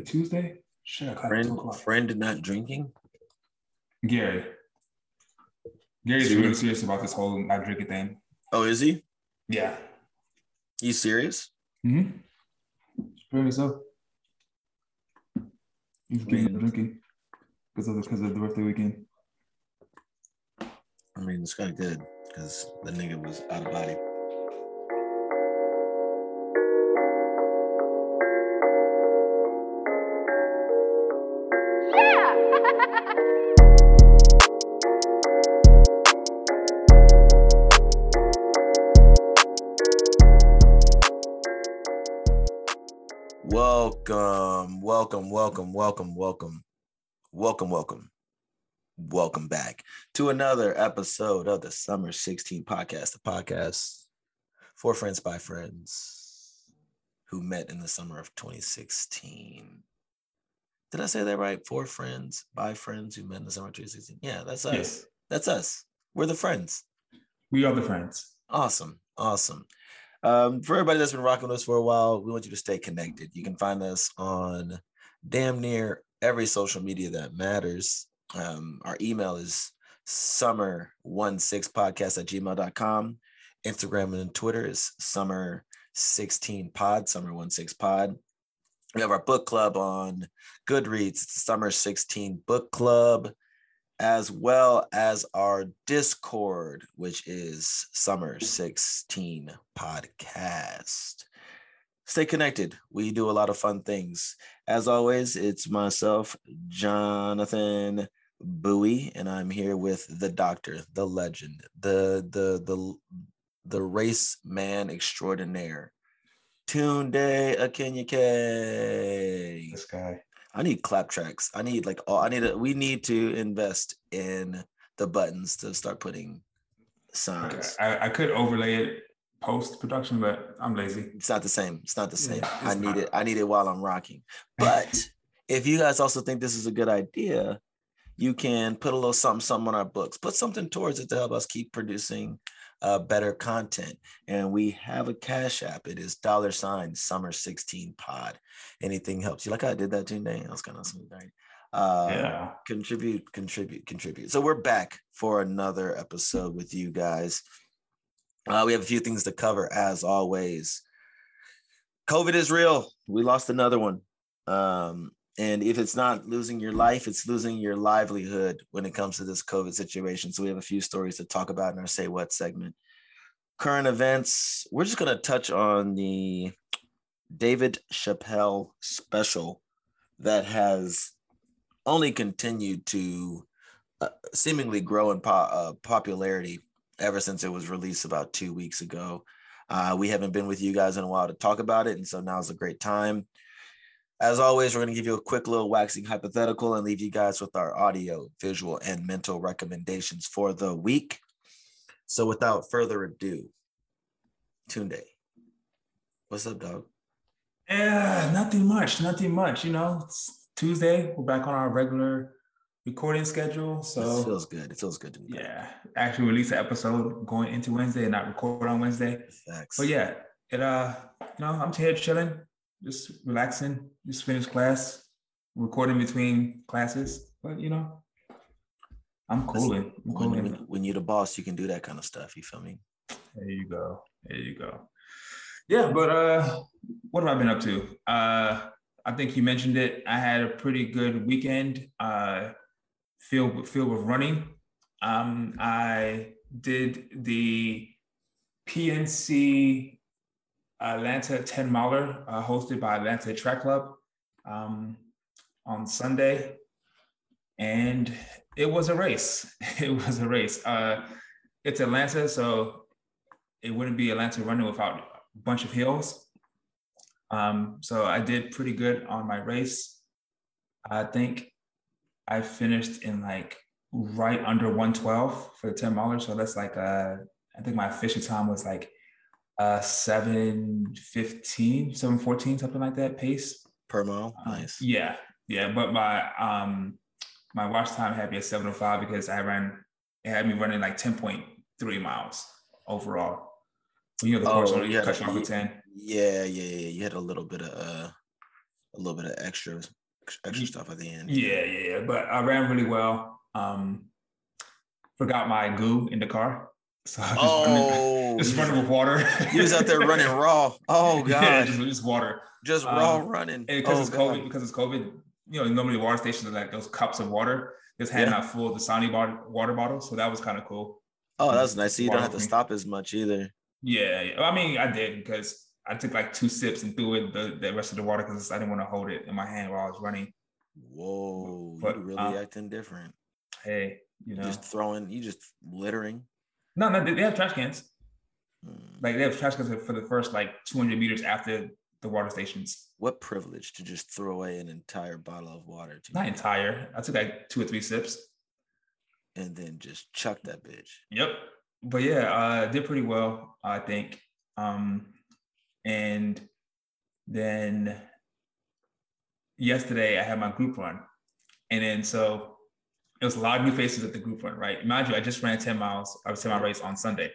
Tuesday. Shit, I Friend, friend not drinking. Gary. Gary's really serious about this whole not drinking thing. Oh, is he? Yeah. You serious? Mm-hmm. Apparently so. He's getting mean- drinking because of the because of the birthday weekend. I mean, it's kind of good because the nigga was out of body. Welcome, welcome, welcome, welcome, welcome, welcome, welcome, back to another episode of the Summer 16 podcast, the podcast for friends by friends who met in the summer of 2016. Did I say that right? For friends by friends who met in the summer of 2016. Yeah, that's us. Yes. That's us. We're the friends. We are the friends. Awesome. Awesome. Um, for everybody that's been rocking with us for a while, we want you to stay connected. You can find us on damn near every social media that matters. Um, our email is summer16podcast at gmail.com. Instagram and Twitter is summer16pod, summer16pod. We have our book club on Goodreads, it's the Summer 16 Book Club as well as our Discord, which is Summer 16 Podcast. Stay connected. We do a lot of fun things. As always, it's myself, Jonathan Bowie, and I'm here with the doctor, the legend, the the the the race man extraordinaire. Tunde Akenyake. This guy. I need clap tracks. I need like all I need a, we need to invest in the buttons to start putting Okay. I, I could overlay it post production, but I'm lazy. It's not the same. It's not the same. Yeah, I need not. it. I need it while I'm rocking. But if you guys also think this is a good idea, you can put a little something, something on our books. Put something towards it to help us keep producing uh, better content. And we have a cash app. It is dollar sign summer 16 pod. Anything helps. You like how I did that today? That was kind of smooth, right? Uh, yeah. contribute, contribute, contribute. So we're back for another episode with you guys. Uh, we have a few things to cover as always. COVID is real. We lost another one. Um, and if it's not losing your life, it's losing your livelihood when it comes to this COVID situation. So we have a few stories to talk about in our Say What segment. Current events. We're just going to touch on the David Chappelle special that has only continued to uh, seemingly grow in po- uh, popularity ever since it was released about two weeks ago. Uh, we haven't been with you guys in a while to talk about it, and so now's a great time. As always, we're going to give you a quick little waxing hypothetical and leave you guys with our audio, visual, and mental recommendations for the week. So, without further ado, Tunde, what's up, dog? Yeah, nothing much, nothing much. You know, it's Tuesday. We're back on our regular recording schedule. So it feels good. It feels good to me. yeah, actually release an episode going into Wednesday and not record on Wednesday. Facts. But yeah, it uh, you know, I'm here chilling, just relaxing, just finished class, recording between classes. But you know, I'm cooling. I'm cooling. when, when you're the boss, you can do that kind of stuff. You feel me? There you go. There you go. Yeah, but uh what have I been up to? Uh I think you mentioned it. I had a pretty good weekend uh filled filled with running. Um I did the PNC Atlanta 10 miler uh, hosted by Atlanta Track Club um, on Sunday. And it was a race. It was a race. Uh, it's Atlanta, so it wouldn't be Atlanta running without a bunch of hills. Um, so I did pretty good on my race. I think I finished in like right under 112 for the 10 miler. So that's like uh I think my official time was like uh 715, 714, something like that pace. Per mile. Uh, Nice. Yeah, yeah. But my um my watch time had me at 705 because I ran it had me running like 10.3 miles overall. You know the course Oh, only yeah, cuts you off you- 10. Yeah, yeah, yeah. You had a little bit of uh, a little bit of extra extra stuff at the end. Yeah, yeah, yeah. But I ran really well. Um, forgot my goo in the car. So I just Oh, running, just running with water. you was out there running raw. Oh Yeah, god, just, just water. just raw um, running. And because Oh, it's God. COVID, because it's COVID, you know, normally water stations are like those cups of water. Just handing Yeah. out full Dasani water, water bottle. So that was kind of cool. Oh, that's nice. So you don't have to stop as much either. Yeah, yeah. I mean, I did because I took like two sips and threw it the, the rest of the water because I didn't want to hold it in my hand while I was running. Whoa, But, you really um, acting different. Hey, you know, Just throwing, you just littering. no, no, they, they have trash cans. Hmm. Like they have trash cans for the first like 200 meters after the water stations. What privilege to just throw away an entire bottle of water to Not entire. I took like two or three sips. and then just chuck that bitch. Yep. But yeah, uh did pretty well, I think. Um and then yesterday I had my group run. And then so it was a lot of new faces at the group run, right? Mind you, I just ran 10 miles, I was 10 mile race on Sunday.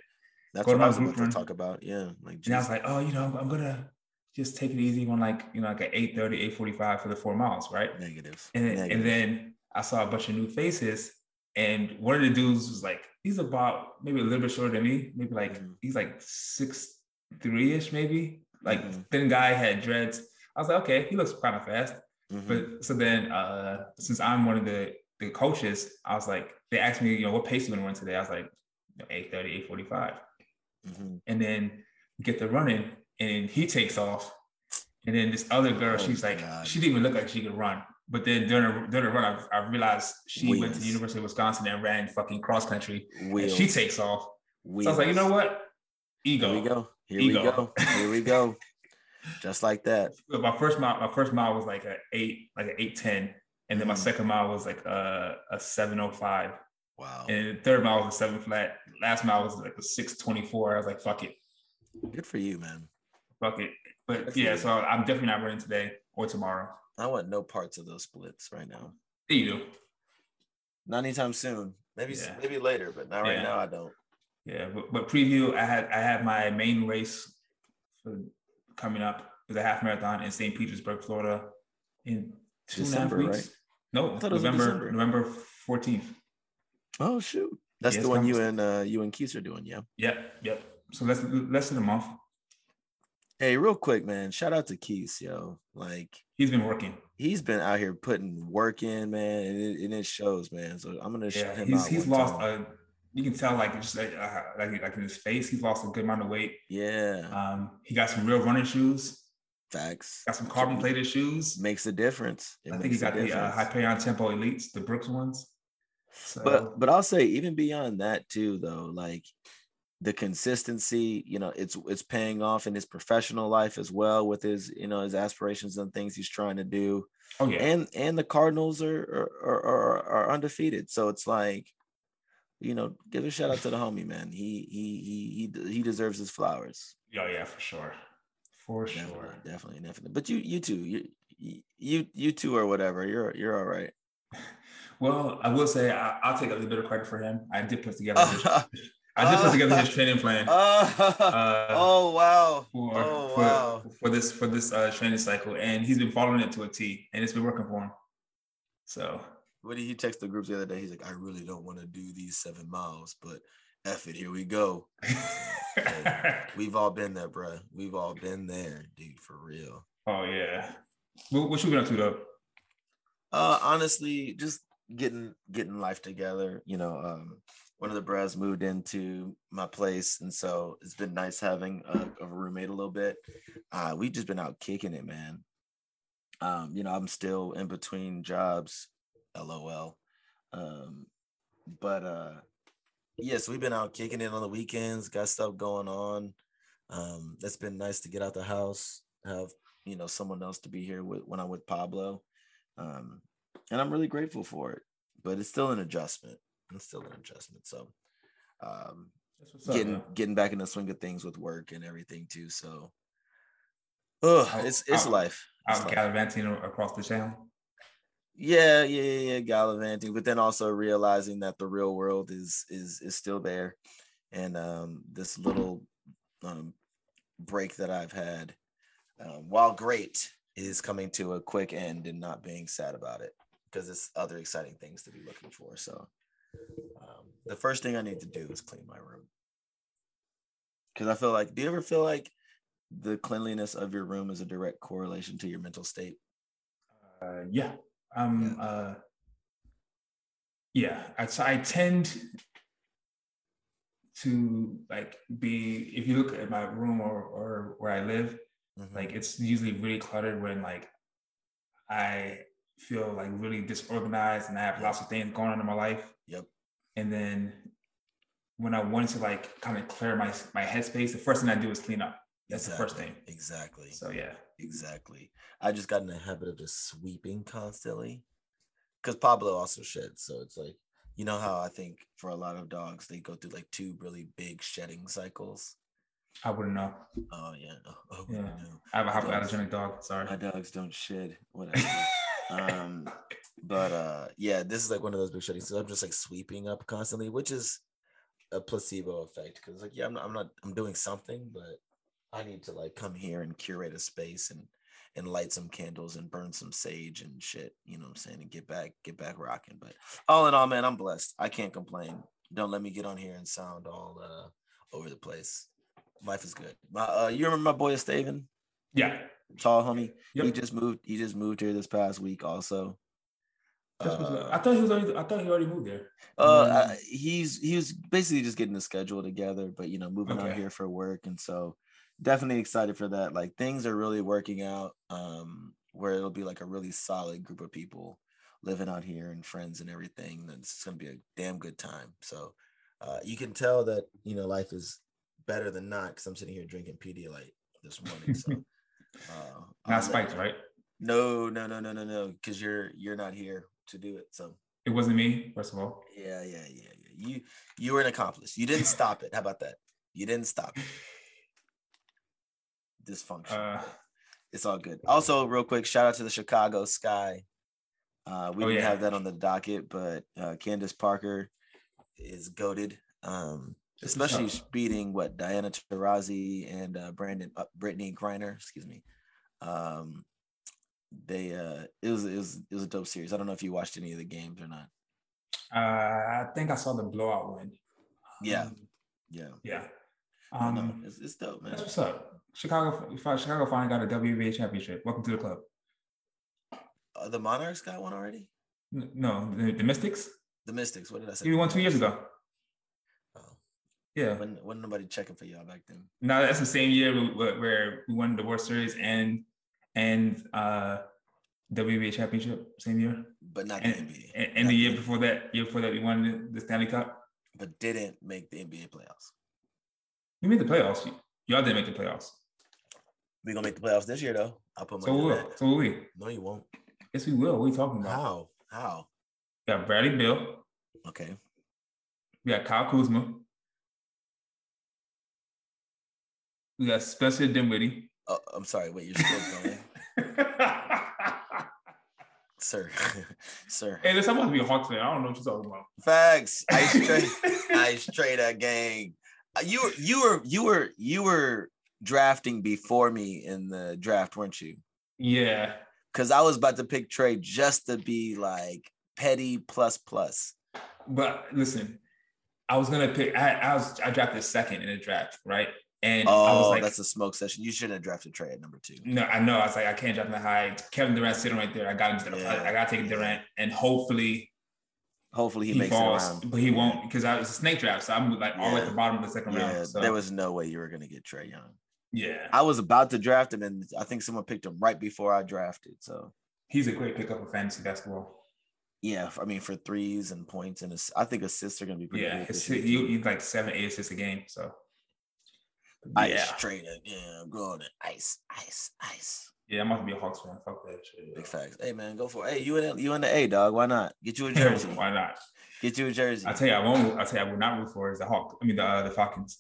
That's Go what I was about run. to talk about. Yeah, like And I was like, oh, you know, I'm, I'm gonna just take it easy on like, you know, like at 8:30, 8:45 for the four miles, right? negative. And, negative. and then I saw a bunch of new faces, and one of the dudes was like, he's about maybe a little bit shorter than me, maybe like Mhm. he's like six three ish, maybe like Mhm. thin guy had dreads. I was like, okay, he looks kind of fast. Mhm. But so then, uh, since I'm one of the the coaches, I was like, they asked me, you know, what pace you want to run today? I was like, you know, 8:30, 8:45 Mhm. and then get the running and he takes off and then this other girl Oh, she's like God. she didn't even look like she could run but then during the, during the run I, I realized she went to the university of wisconsin and ran fucking cross country and she takes off Wheels. so i was like you know what ego Here we go. Here Ego. we go. Here we go. Just like that. my first mile my first mile was like a eight like an 810 and then my Mhm. second mile was like a, a 705 Wow. and the third mile was a seven flat last mile was like a 624 i was like fuck it Good for you, man. fuck it but Good for yeah you. so i'm definitely not running today or tomorrow I want no parts of those splits right now. Yeah, you do Not anytime soon. Maybe Yeah. maybe later, but not right Yeah. now. I don't. Yeah, but, but preview. I had I had my main race for coming up. It's a half marathon in St. Petersburg, Florida, in two and a half December, weeks. right? No, I it was November December. November fourteenth. Oh shoot. That's Yeah, the one you and uh you and Keith are doing, yeah. Yep, yep. So less less than a month. Hey, real quick, man. Shout out to Keith, yo. Like He's been working. he's been out here putting work in, man, and it, and it shows, man. So I'm gonna shout Yeah, him he's out. he's lost time. a. You can tell like just like uh, like like in his face, he's lost a good amount of weight. yeah, Um, he got some real running shoes. facts. Got some carbon plated shoes. Makes a difference. It I think he got the uh. Hyperion Tempo Elites, the Brooks ones. So, but but I'll say even beyond that too, though, like the consistency, you know, it's it's paying off in his professional life as well with his, you know, his aspirations and things he's trying to do. oh yeah, And and the Cardinals are are are, are undefeated. So it's like, you know, give a shout out to the homie, man. He he he he he deserves his flowers. yeah, yeah, for sure, for Definitely, sure. definitely, definitely. But you you too, you you you two or whatever. You're you're all right. Well, I will say I, I'll take a little bit of credit for him. I did put together. His, I did put together his training plan. Uh, oh wow. for, oh, for, wow. for this for this uh, training cycle, and he's been following it to a T, and it's been working for him. So What did he text the groups the other day? He's like, I really don't want to do these seven miles, but F it, here we go. We've all been there, bruh. We've all been there, dude, for real. oh yeah. What, what you been up to though? Uh honestly, just getting getting life together. You know, um, one of the bros moved into my place, and so it's been nice having a, a roommate a little bit. Uh, we've just been out kicking it, man. Um, you know, I'm still in between jobs, lol. Um, but uh yes, we've been out kicking it on the weekends, got stuff going on. Um, it's been nice to get out the house, have you know someone else to be here with when I'm with Pablo. Um, and I'm really grateful for it, but it's still an adjustment. It's still an adjustment. So um what's up, getting getting back in the swing of things with work and everything too. So oh it's it's out- life. It's out life. across the channel. Yeah yeah yeah gallivanting but then also realizing that the real world is is is still there and um this little um break that i've had um, while great is coming to a quick end and not being sad about it because it's other exciting things to be looking for. So um, the first thing I need to do is clean my room because I feel like. Do you ever feel like the cleanliness of your room is a direct correlation to your mental state? Uh, yeah. Um. Yeah. Uh, yeah. I, so I tend to like be. If you look at my room or or where I live, mm-hmm. like it's usually really cluttered when like I feel like really disorganized and I have lots of things going on in my life. Yep. And then when I wanted to like kind of clear my my headspace, the first thing I do is clean up. That's exactly. the first thing. Exactly. So yeah. Exactly. I just got in the habit of just sweeping constantly. Cause Pablo also sheds. So it's like, you know how I think for a lot of dogs, they go through like two really big shedding cycles. I wouldn't know. Oh yeah. Oh, yeah. Know. I have a hypoallergenic dog. Sorry. My dogs don't shed. Whatever. um but uh yeah, this is like one of those big shedding. So I'm just like sweeping up constantly, which is a placebo effect because like yeah I'm not, I'm not I'm doing something but I need to like come here and curate a space and and light some candles and burn some sage and shit you know what I'm saying and get back get back rocking. But all in all man I'm blessed. I can't complain. Don't let me get on here and sound all uh over the place. Life is good. My, uh you remember my boy Steven? Yeah. Tall homie? Yep. he just moved he just moved here this past week also. Uh, I thought he was already. I thought he already moved there. Uh, he's he was basically just getting the schedule together, but you know, moving okay. out here for work, and so definitely excited for that. Like things are really working out. Um, where it'll be like a really solid group of people living out here and friends and everything. And it's gonna be a damn good time. So uh, you can tell that you know life is better than not because I'm sitting here drinking Pedialyte this morning. So uh, not spiked, right? No, no, no, no, no, no. Because you're you're not here to do it. So it wasn't me, first of all. Yeah, yeah, yeah, yeah. You you were an accomplice. You didn't stop it. How about that? You didn't stop it. Dysfunction. Uh, it's all good. Also, real quick, shout out to the Chicago Sky. Uh, we oh, didn't yeah. have that on the docket, but uh, Candace Parker is goaded. Um, especially beating what Diana Taurasi and uh, Brandon uh, Brittney Griner, excuse me. Um, they uh it was it was it was a dope series. I don't know if you watched any of the games or not. Uh I think I saw the blowout win. Yeah. Um, yeah. Yeah. Um no, it's, it's dope, man. That's what's up. Chicago Chicago finally got a WNBA championship. Welcome to the club. Uh, the Monarchs got one already? No, the, the Mystics. The Mystics. What did I say? You won two years ago. Oh. Yeah. When when nobody checking for y'all back then. No, that's the same year where we won the World Series and and uh, WNBA championship same year. But not and, the NBA. And, and the year before that, year before that, we won the, Stanley Cup. But didn't make the NBA playoffs. We made the playoffs. Y'all didn't make the playoffs. We gonna make the playoffs this year though. I'll put my. So we will. So will we. No, you won't. Yes, we will. What are you talking about? How? How? We got Bradley Beal. Okay. We got Kyle Kuzma. We got Spencer Dinwiddie. Oh, I'm sorry. Wait, you're still going. sir, sir. Hey, this supposed to be a Hawks fan. I don't know what you're talking about. Facts. I trade. I straight that gang. Uh, you were, you were, you were, you were drafting before me in the draft, weren't you? Yeah. Because I was about to pick Trae just to be like petty plus plus. But listen, I was gonna pick. I, I was I drafted second in the draft, right? And oh, I was oh, like, that's a smoke session. You shouldn't have drafted Trae at number two. No, I know. I was like, I can't draft that high. Kevin Durant sitting right there. I got him. Yeah. I, I got to take Durant, and hopefully, hopefully he, he makes falls, it around. But he won't because I was a snake draft, so I'm like yeah. all at the bottom of the second yeah, round. So. There was no way you were gonna get Trae Young. Yeah, I was about to draft him, and I think someone picked him right before I drafted. So he's a great pickup for fantasy basketball. Yeah, I mean for threes and points and I think assists are going to be pretty yeah, good. Yeah, he's like seven, eight assists a game. So Ice yeah. trainer. Yeah, I'm going to ice, ice, ice. Yeah, I'm about to be a Hawks fan. Fuck that shit. Big facts. Hey man, go for it. Hey, you in the, you in the A dog? Why not? Get you a jersey. Why not? Get you a jersey. I tell you, I won't. I tell you, I will not root for is the Hawks. I mean the uh, the Falcons.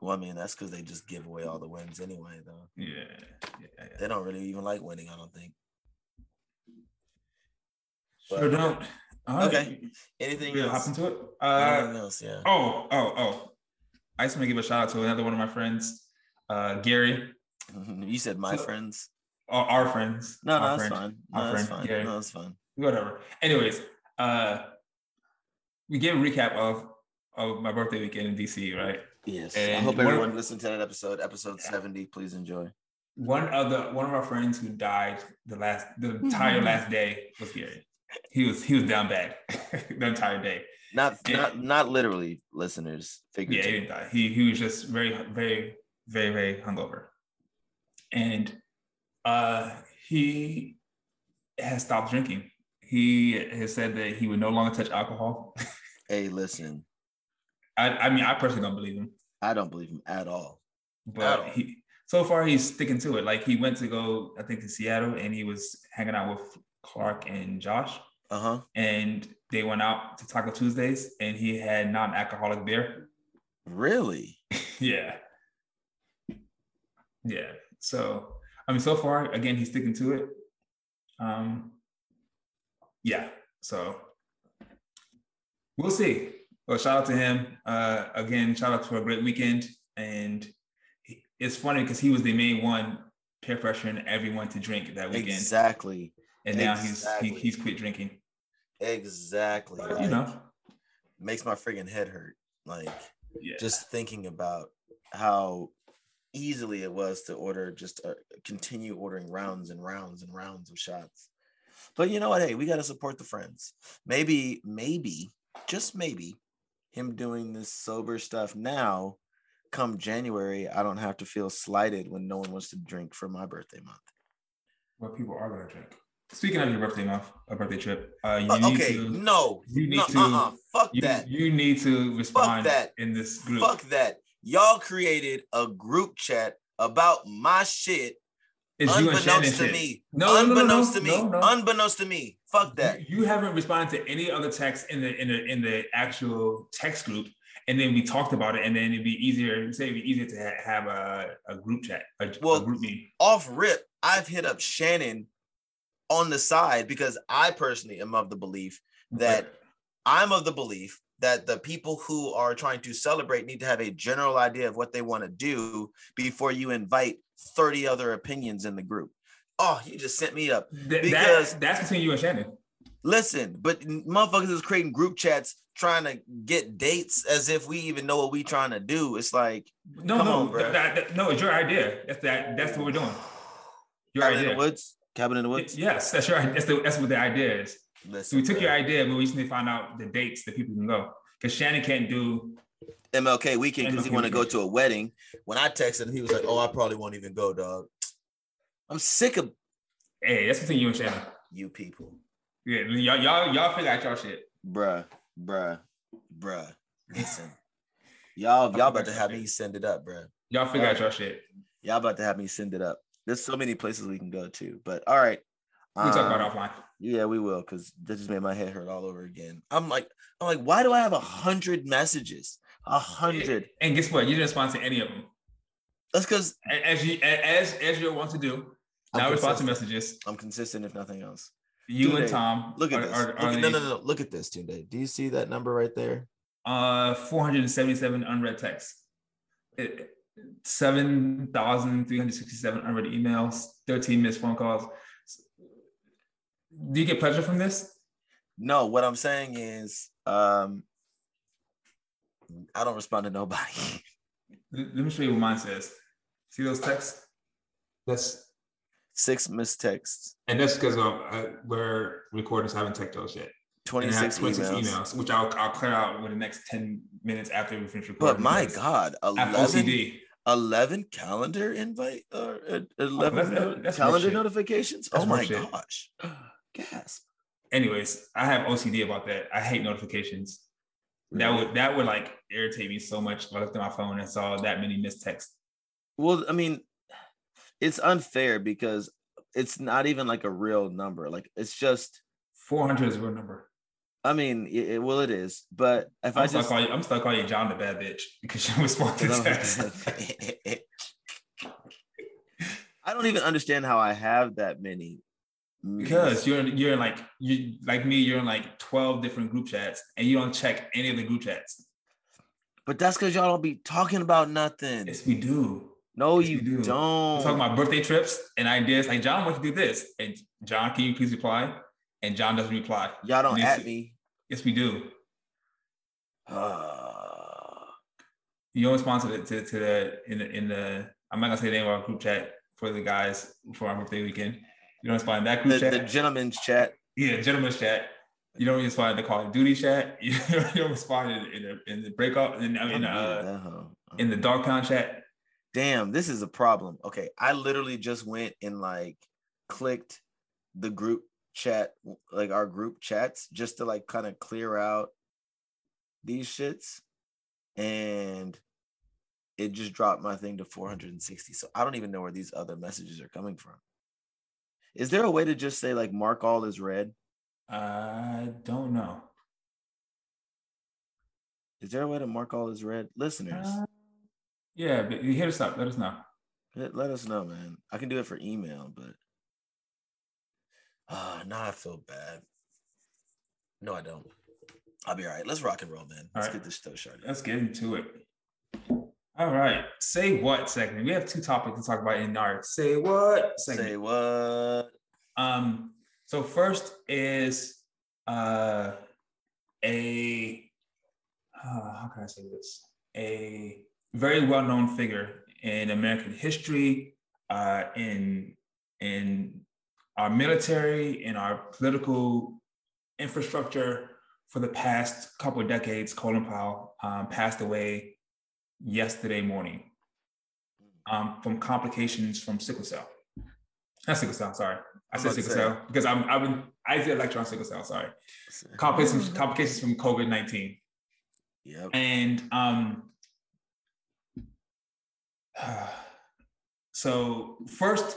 Well, I mean that's because they just give away all the wins anyway, though. Yeah. yeah, yeah. They don't really even like winning. I don't think. Sure don't. okay. Anything else? Hop into it. Uh, Anything else? Yeah. Oh, oh, oh. I just want to give a shout out to another one of my friends, uh, Gary. You said my so, friends. our, our friends. No, no, our that's friend, fine. our No, that's friend, fine. yeah. No, that's fine. Whatever. Anyways, uh, we gave a recap of of my birthday weekend in DC, right? Yes. I And hope one- everyone listened to that episode, episode 70. Please enjoy. One of the one of our friends who died the last the entire last day was here. He was he was down bad the entire day. Not Yeah. not not literally, listeners. Yeah, he didn't die. He he was just very very very very hungover, and uh, he has stopped drinking. He has said that he would no longer touch alcohol. Hey, listen, I, I mean, I personally don't believe him, I don't believe him at all. At but all. he so far he's sticking to it. Like he went to go, I think, to Seattle, and he was hanging out with Clark and Josh, Uh-huh. and they went out to Taco Tuesdays, and he had non-alcoholic beer. Really? Yeah. Yeah. So I mean, so far, again, he's sticking to it. Um, yeah. So we'll see. Well, shout out to him. Uh, again, shout out to a great weekend. And it's funny because he was the main one peer pressuring everyone to drink that weekend. Exactly. And now he's he, he's quit drinking. Exactly. You Like, know. makes my friggin' head hurt. Like Yeah. just thinking about how easily it was to order just uh, continue ordering rounds and rounds and rounds of shots but you know what hey we got to support the friends maybe maybe just maybe him doing this sober stuff now come january i don't have to feel slighted when no one wants to drink for my birthday month what people are gonna drink. Speaking of your birthday month, a birthday trip, uh, you Uh, need okay to no you need no, to uh-uh, fuck you, that you need to respond that. in this group. fuck that y'all created a group chat about my shit It's you and Shannon unbeknownst to shit. me. No, no, no, no, unbeknownst to me. no, no. Unbeknownst to me. Fuck that. You, you haven't responded to any other text in the in the in the actual text group, and then we talked about it, and then it'd be easier. Say it'd be easier to ha- have a, a group chat, a, Well, a group meeting. Off rip, I've hit up Shannon on the side because I personally am of the belief that I'm of the belief that the people who are trying to celebrate need to have a general idea of what they want to do before you invite 30 other opinions in the group. Oh, you just sent me up. Th- because- that, that's between you and Shannon. Listen, but motherfuckers is creating group chats trying to get dates as if we even know what we trying to do. It's like No, no, on, bruh. that- that- no. It's your idea. That's that. That's what we're doing. Your cabin in idea. the woods, cabin in the woods. Yes, that's your. That's the. That's what the idea is. So we took your idea, but we just need to find out the dates that people can go. Because Shannon can't do. MLK weekend because he want to go to a wedding. When I texted him, he was like, "Oh, I probably won't even go, dog." I'm sick of Hey, that's between you and Shannon. you people, Yeah, y'all, y'all, y'all figure out y'all shit. bruh, bruh, bruh. Listen, y'all, y'all about to have me send it up, bruh. Y'all figure out y'all shit. Y'all about to have me send it up. There's so many places we can go to, but all right. We will talk about Um, it offline. Yeah, we will, because that just made my head hurt all over again. I'm like, I'm like, why do I have a hundred messages? A hundred. And guess what? You didn't respond to any of them. That's because As you, as as you want to do. I'm Now respond to messages. I'm consistent, if nothing else. You Tunde, and Tom. Look at are- this. are- Look are at, no, no, no. Look at this, Tunde. Do you see that number right there? Uh, 477 unread texts. It- 7,367 unread emails, 13 missed phone calls. Do you get pleasure from this? No, what I'm saying is, um, I don't respond to nobody. Let me show you what mine says. See those texts? That's Six missed texts, and that's because uh, we're recording, so I haven't checked those yet. And I have 26, emails. emails, which I'll, I'll clear out with the next 10 minutes after we finish recording. But my God, 11, OCD. 11 calendar invite or uh, 11 that's- no- that's calendar notifications? That's oh my bullshit. gosh. Gasp. Anyways, I have OCD about that. I hate notifications. That would that would like irritate me so much if I looked at my phone and saw that many missed texts. Well, I mean, it's unfair because it's not even like a real number. Like it's just, 400 is a real number. I mean, it, it- well, it is. But if I'm I just, call you. I'm still calling you John the bad bitch because you respond to texts. I don't even understand how I have that many. Because you're in, you're in like you like me. You're in like 12 different group chats, and you don't check any of the group chats. but that's because y'all don't be talking about nothing. Yes, we do. No, Yes, you do. don't. We're talking about birthday trips and ideas. Like John wants to do this, and John, can you please reply? And John doesn't reply. Y'all don't at me. Yes, we do. Uh, You don't respond to the to, to the in the in the. I'm not gonna say the name of our group chat for the guys for our birthday weekend. You don't respond that group the, chat. the gentleman's chat. yeah, gentleman's chat. You don't respond in the Call of Duty chat. You don't respond in, in the in the breakout in, I mean, uh, that hoe. in the dark pound chat. Damn, this is a problem. Okay, I literally just went and like clicked the group chat, like our group chats, just to like kind of clear out these shits, and it just dropped my thing to 460. So I don't even know where these other messages are coming from. Is there a way to just say like mark all is red? I don't know. Is there a way to mark all is red? Listeners, Uh, yeah, but you hit us up. Let us know. let, let us know, man. I can do it for email, but ah, now I feel bad. No, I don't. I'll be all right. Let's rock and roll, man. Let's right. get this show started. Let's get into it. All right. Say what segment? We have two topics to talk about in our say what segment. Say what? Um, so first is uh a uh, how can I say this? A very well-known figure in American history, uh, in in our military, in our political infrastructure for the past couple of decades. Colin Powell um, passed away yesterday morning um, from complications from sickle cell. Not sickle cell, sorry. I said sickle say. cell because I'm I did a lecture on sickle cell, sorry. Complications complications from COVID-19. Yep. And um so first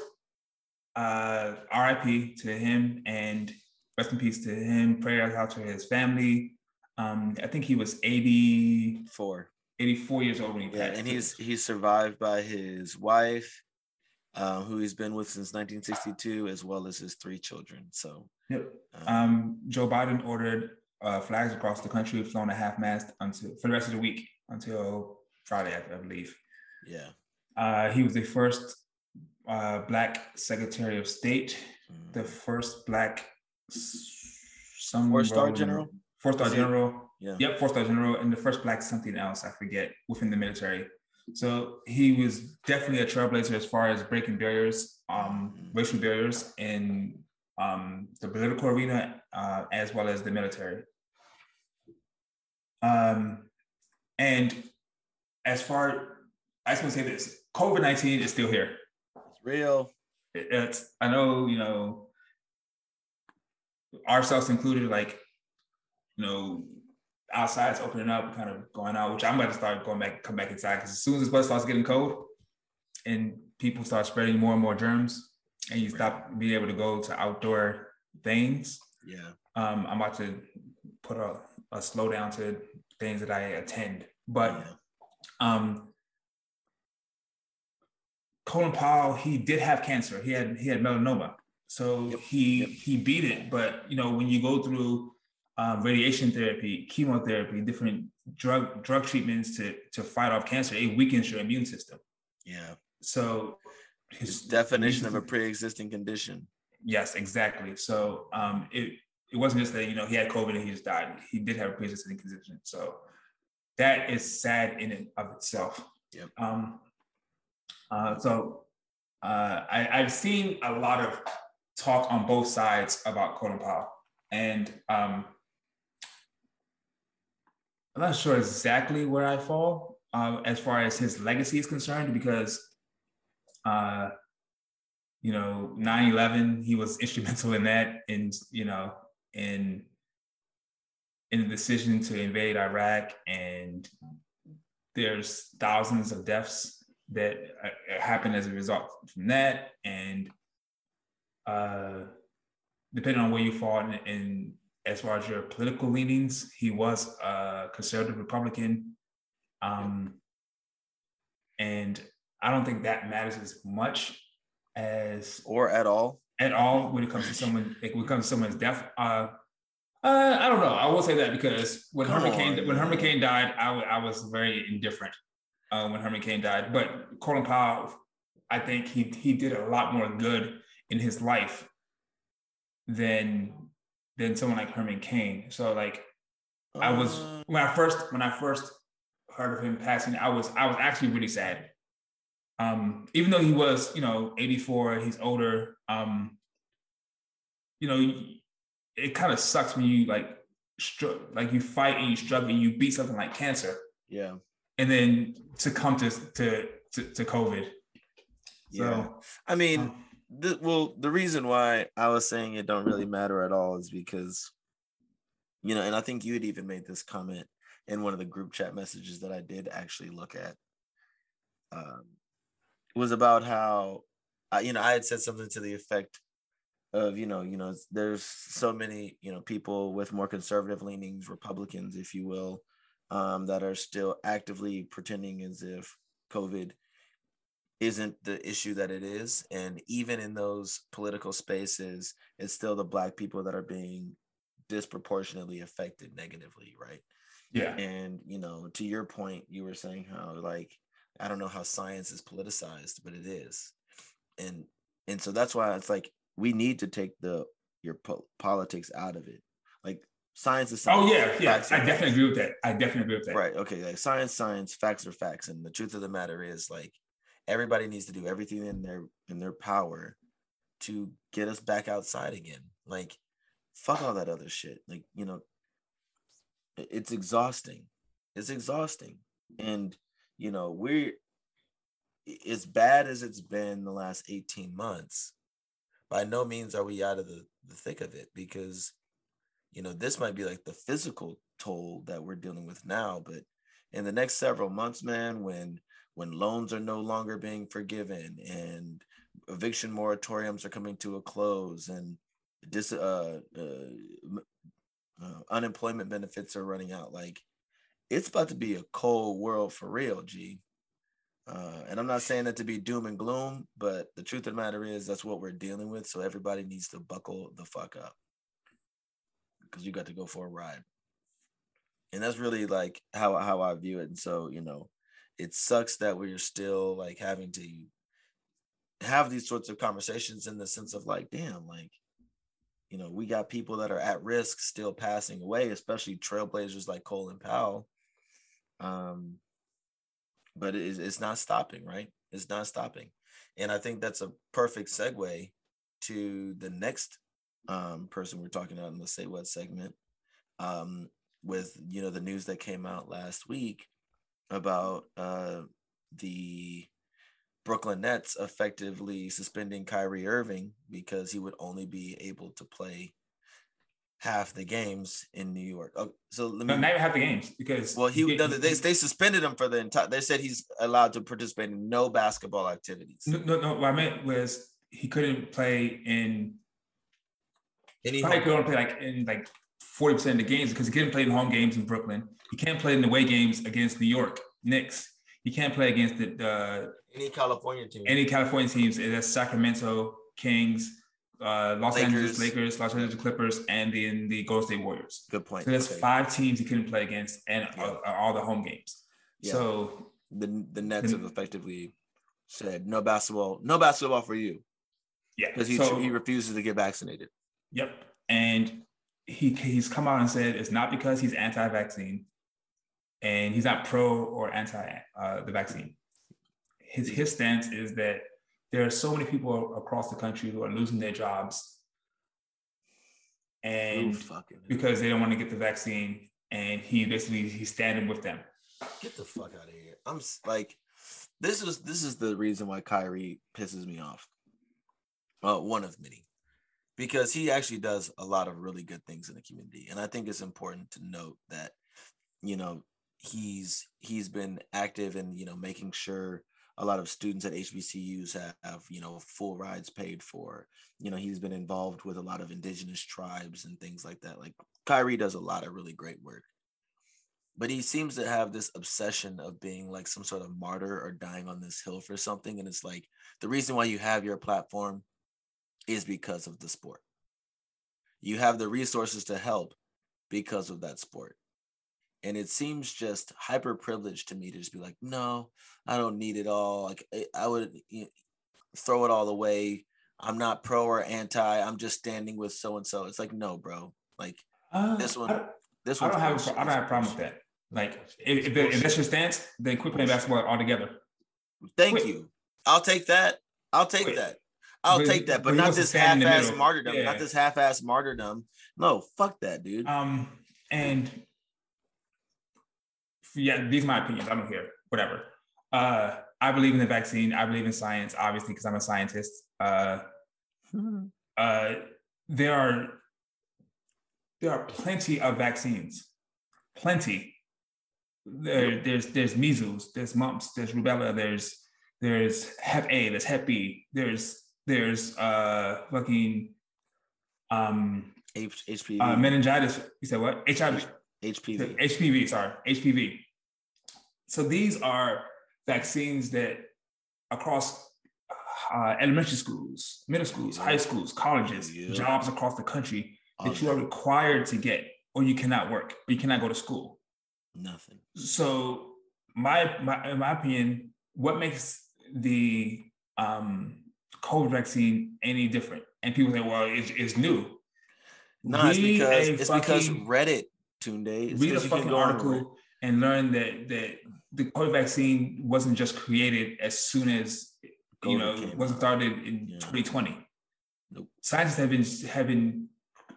uh RIP to him and rest in peace to him. Prayers out to his family. Um, I think he was 80, Four. 84 years old when he Yeah, passed. and he's he's survived by his wife, um, who he's been with since 1962, as well as his three children. So, Yep. um, Um, Joe Biden ordered uh, flags across the country flown at half mast until for the rest of the week until Friday, I, I believe. yeah. Uh, he was the first uh, black Secretary of State, Mm. the first black some Four-star general? Four-star general. Yeah. Yep, four-star general, and the first black something else I forget within the military. So he was definitely a trailblazer as far as breaking barriers, um, Mhm. racial barriers in um, the political arena uh, as well as the military. Um, and as far, I just want to say this: COVID nineteen is still here. It's real. It- It's I know you know ourselves included, like you know outside's opening up, kind of going out, which I'm about to start going back, come back inside because as soon as this weather starts getting cold and people start spreading more and more germs, and you stop being able to go to outdoor things, Yeah. um, I'm about to put a, a slowdown to things that I attend. But yeah. um, Colin Powell, he did have cancer. He had he had melanoma, so Yep, he yep. he beat it. But you know, when you go through um, radiation therapy, chemotherapy, different drug drug treatments to to fight off cancer, it weakens your immune system. yeah. So His definition of a pre-existing condition. Yes, exactly. So um, it it wasn't just that you know he had COVID and he just died. He did have a pre-existing condition. So that is sad in and of itself. Yep. Um, uh, so uh, I, I've seen a lot of talk on both sides about Colin Powell, and um, I'm not sure exactly where I fall uh, as far as his legacy is concerned because. Uh, you know 9-11 he was instrumental in that and you know in in the decision to invade iraq and there's thousands of deaths that uh, happened as a result from that and uh depending on where you fall in, in as far as your political leanings he was a conservative republican um and i don't think that matters as much as Or at all. at all when it comes to someone like when it comes to someone's death. Uh, uh, I don't know. I will say that because when Come Herman Cain when Herman. Cain died, I I was very indifferent. uh, when Herman Cain died. But Colin Powell, I think he he did a lot more good in his life than than someone like Herman Cain. So like I was uh. when I first when I first heard of him passing, I was I was actually really sad. Um, even though he was, you know, 84, he's older. Um, you know, it kind of sucks when you like str- like you fight and you struggle and you beat something like cancer. Yeah. And then to come to to to, to COVID. So, yeah. I mean, um, the, well, the reason why I was saying it don't really matter at all is because, you know, and I think you had even made this comment in one of the group chat messages that I did actually look at. Um, was about how, I, you know, I had said something to the effect of, you know, you know, there's so many, you know, people with more conservative leanings, Republicans, if you will, um, that are still actively pretending as if COVID isn't the issue that it is. And even in those political spaces, it's still the Black people that are being disproportionately affected negatively, right? Yeah. And, you know, to your point, you were saying how, like, I don't know how science is politicized, but it is. And, and so that's why it's like, we need to take the, your po- politics out of it. Like, science is oh, science. Oh yeah, yeah. I definitely facts. agree with that. I definitely agree with that. Right. Okay. Like science, science, facts are facts. And the truth of the matter is like everybody needs to do everything in their in their power to get us back outside again. Like, fuck all that other shit. Like, you know, it's exhausting. It's exhausting. And, you know, we're as bad as it's been the last 18 months, by no means are we out of the, the thick of it because, you know, this might be like the physical toll that we're dealing with now, but in the next several months, man, when when loans are no longer being forgiven and eviction moratoriums are coming to a close and dis, uh, uh, uh, unemployment benefits are running out like it's about to be a cold world for real g. Uh, and i'm not saying that to be doom and gloom but the truth of the matter is that's what we're dealing with so everybody needs to buckle the fuck up. Because you got to go for a ride. And that's really like how how i view it and so you know it sucks that we're still like having to have these sorts of conversations in the sense of like, damn, like, you know, we got people that are at risk still passing away, especially trailblazers like Colin Powell. Um, but it, it's not stopping, right? It's not stopping. And I think that's a perfect segue to the next um, person we're talking about in the Say What segment um, with, you know, the news that came out last week about uh, the Brooklyn Nets effectively suspending Kyrie Irving because he would only be able to play half the games in New York. Oh, so let me no, not even half the games because well he, he no, they they suspended him for the entire. They said he's allowed to participate in no basketball activities. No, no, no what I meant was he couldn't play in. Any probably could only play like in like forty percent of the games because he couldn't play in home games in Brooklyn. He can't play in the away games against New York Knicks. He can't play against the, the any California team. Any California teams. That's Sacramento Kings, uh, Los Lakers. Angeles Lakers, Los Angeles Clippers, and the the Golden State Warriors. Good point. So there's okay. five teams he couldn't play against, and yeah. all, all, the home games. Yeah. So the the Nets the, have effectively said no basketball, no basketball for you. Yeah, because he so, he refuses to get vaccinated. Yep, and he he's come out and said it's not because he's anti-vaccine, and he's not pro or anti uh, the vaccine. His his stance is that there are so many people across the country who are losing their jobs, and because they don't want to get the vaccine, and he basically he's standing with them. Get the fuck out of here! I'm like, this is this is the reason why Kyrie pisses me off. Uh, one of many because he actually does a lot of really good things in the community. And I think it's important to note that, you know, he's he's been active in, you know, making sure a lot of students at HBCUs have, have, you know, full rides paid for. You know, he's been involved with a lot of indigenous tribes and things like that. Like Kyrie does a lot of really great work. But he seems to have this obsession of being like some sort of martyr or dying on this hill for something. And it's like the reason why you have your platform is because of the sport. You have the resources to help because of that sport. and it seems just hyper privileged to me to just be like, no, I don't need it all. Like I, would you know, throw it all away. I'm not pro or anti. I'm just standing with so and so. It's like, no, bro. Like Uh, this one, this I don't have a, I don't have a problem with that. Like if, if, if that's your stance, then quit playing basketball altogether. Thank Quit. you. I'll take that. I'll take Quit. that. I'll But- take that, but but not this stand in the half-ass martyrdom. Yeah. Not this half-ass martyrdom. No, fuck that, dude. Um, and yeah, these are my opinions. I don't care. Whatever. Uh, I believe in the vaccine. I believe in science, obviously, because I'm a scientist. Uh, uh, there are there are plenty of vaccines, plenty. There, there's there's measles, there's mumps, there's rubella, there's there's Hep A, there's Hep B, there's there's uh fucking um H- HPV. uh, meningitis. You said what? HIV, HPV. HPV. Sorry, HPV. So these are vaccines that across uh, elementary schools, middle schools, high schools, colleges, Yeah. jobs across the country that you are required to get, or you cannot work, or you cannot go to school. Nothing. So, my, my in my opinion, what makes the um, COVID vaccine any different? And people say, "Well, it's, it's new." No, it's because it's because Reddit, Tunde. It's read a fucking go on Reddit. article and learn that that the COVID vaccine wasn't just created as soon as you know wasn't started in Yeah. 2020. Nope. Scientists have been have been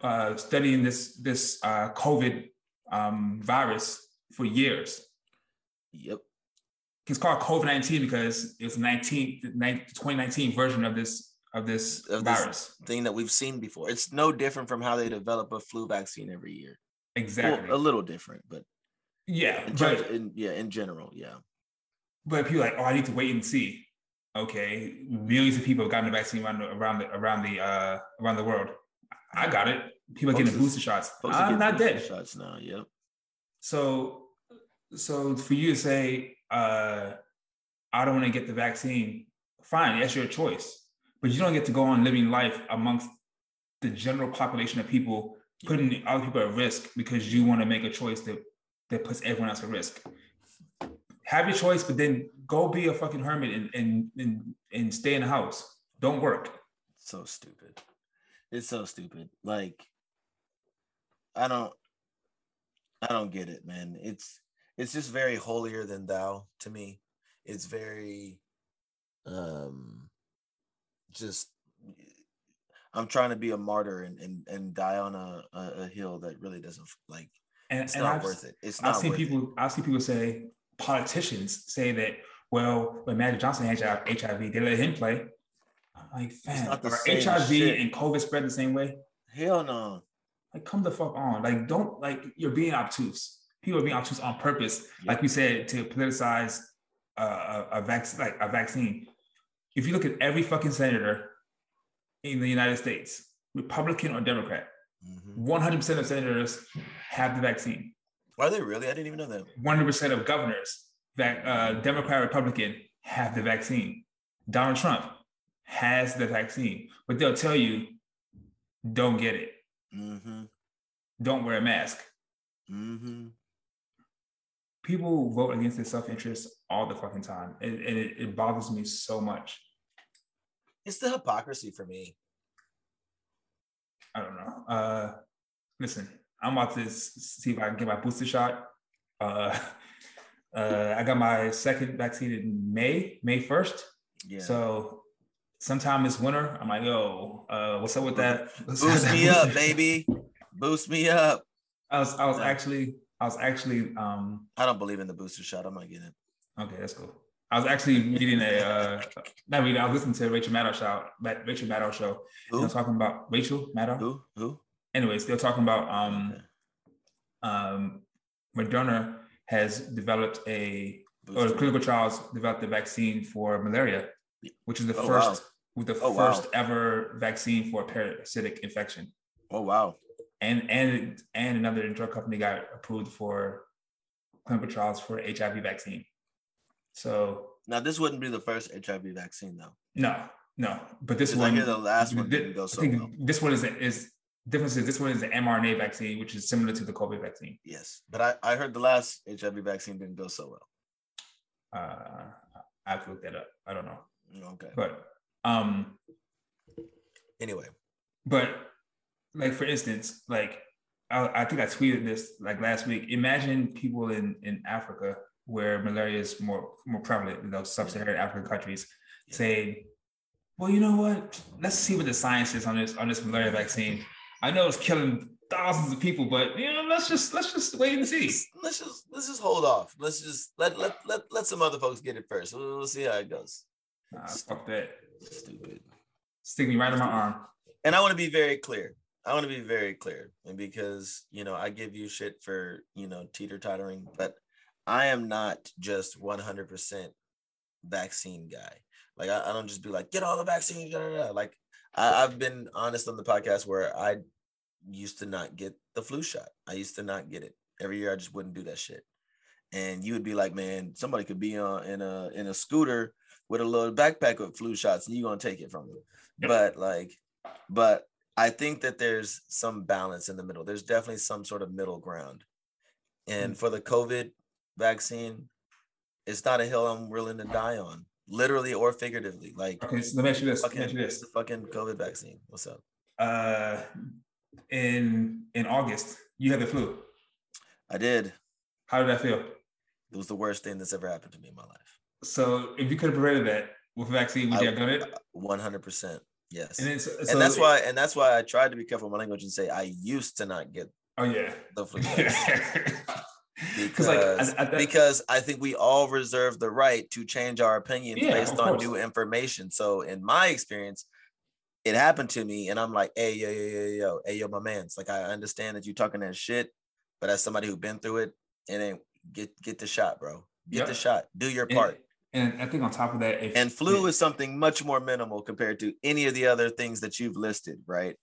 uh, studying this this uh, COVID um, virus for years. Yep. It's called COVID 19 because it's 19 2019 version of this of this Of this- virus. Thing that we've seen before. It's no different from how they develop a flu vaccine every year. Well, Exactly. a little different, but yeah, in but in, yeah, in general, yeah. But people are like, oh, I need to wait and see. Okay, millions of people have gotten the vaccine around the around the around the uh, around the world. I got it. People are getting booster shots. I'm not dead. Shots now. Yep. So, so for you to say, uh, I don't want to get the vaccine, fine, that's your choice. But you don't get to go on living life amongst the general population of people, putting other people at risk because you want to make a choice that that puts everyone else at risk. Have your choice, but then go be a fucking hermit and and and, and stay in the house. Don't work. So stupid. It's so stupid. Like, I don't, I don't get it, man. It's it's just very holier than thou to me. It's very, um, just. I'm trying to be a martyr and and, and die on a, a, a hill that really doesn't like. And, It's and not I've, worth it. It's not I've seen worth it. people. I've seen people say politicians say that. Well, when Magic Johnson had HIV, they let him play. I'm like, fam, are HIV shit. and COVID spread the same way? Hell no. Like, come the fuck on. Like, don't like you're being obtuse. People are being obtuse on purpose, like you said, to politicize uh, a, a vaccine, like a vaccine. If you look at every fucking senator in the United States, Republican or Democrat, Mhm. 100% of senators have the vaccine. Are they really? I didn't even know that. 100% of governors, that uh, Democrat, Republican, have the vaccine. Donald Trump has the vaccine, but they'll tell you, don't get it. Mm-hmm. Don't wear a mask. Mm-hmm. People vote against their self-interest all the fucking time. And, and it, it bothers me so much. It's the hypocrisy for me. I don't know. Uh, listen, I'm about to see if I can get my booster shot. Uh, uh, I got my second vaccine in May, May 1st. Yeah. So sometime this winter, I'm like, yo, uh, what's up with that? Let's Boost that me up, baby. Boost me up. I was, I was actually, I was actually, um, I don't believe in the booster shot. I'm not getting it. okay, that's cool. I was actually reading a, uh, not reading, I was listening to Rachel Maddow show, Rachel Maddow show. Who? They're talking about Rachel Maddow. Who? Who? Anyways, they're talking about um, um, Moderna has developed a or the clinical trials developed a vaccine for malaria, which is the Oh, first wow. with the Oh, wow. first ever vaccine for a parasitic infection. Oh wow. And and and another drug company got approved for clinical trials for HIV vaccine. So Now this wouldn't be the first HIV vaccine though. no, no, but this one. the last one thi- didn't go I think well. this one is is Difference is this one is the mRNA vaccine, which is similar to the COVID vaccine. Yes, but I, I heard the last HIV vaccine didn't go so well. Uh, I have to look that up. I don't know, Okay. but um, Anyway, but like for instance, like I, I think I tweeted this like last week. Imagine people in in Africa where malaria is more more prevalent in those sub-Saharan African countries saying, "Well, you know what? Let's see what the science is on this on this malaria vaccine. I know it's killing thousands of people, but you know, let's just let's just wait and see." let's just let's just hold off. Let's just let let let, let some other folks get it first. We'll, we'll see how it goes. Nah, fuck that. Stupid. Stick me right in my arm. And I want to be very clear. I want to be very clear, and because you know I give you shit for you know teeter tottering, but I am not just one hundred percent vaccine guy. Like I, I don't just be like get all the vaccines. Da, da, da. Like I, I've been honest on the podcast where I used to not get the flu shot. I used to not get it every year. I just wouldn't do that shit. And you would be like, man, somebody could be on in a in a scooter with a little backpack with flu shots, and you gonna take it from them. But like, but I think that there's some balance in the middle. There's definitely some sort of middle ground. And for the COVID vaccine, it's not a hill I'm willing to die on, literally or figuratively. Like Okay, so let me ask you this. Let me fucking, ask you this. the fucking COVID vaccine. What's up? Uh, in in August, you had the flu. I did. How did that feel? It was the worst thing that's ever happened to me in my life. So if you could have prevented that with a vaccine, would you have done it? One hundred percent. Yes. And, so, and that's why and that's why I tried to be careful with my language and say I used to not get Oh yeah. the flu. Because like because, at, at that, because I think we all reserve the right to change our opinions Yeah, based on course. new information. So in my experience, it happened to me, and I'm like, hey, yo, yo, yo, yo, hey, yo, my man's like, I understand that you're talking that shit, but as somebody who's been through it, and then get get the shot, bro. Get the shot. Do your part. And I think on top of that, if, And flu is something much more minimal compared to any of the other things that you've listed, right?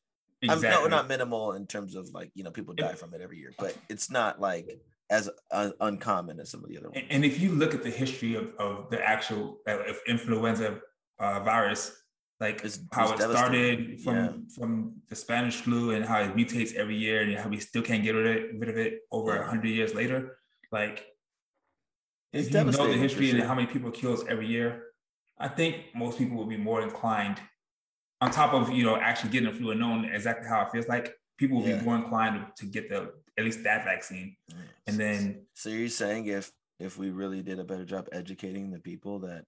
exactly. I'm no, not minimal in terms of like you know people die from it every year, but it's not like as un- uncommon as some of the other ones. And, if you look at the history of, of the actual uh, influenza uh, virus, like It's- how it's it started from Yeah. from the Spanish flu and how it mutates every year and how we still can't get rid of it, rid of it over a Yeah. hundred years later, like It's if you know the history and how many people kills every year, I think most people would be more inclined, on top of you know actually getting the flu and knowing exactly how it feels like, people will Yeah. be more inclined to, to get the at least that vaccine. And then So you're saying if if we really did a better job educating the people that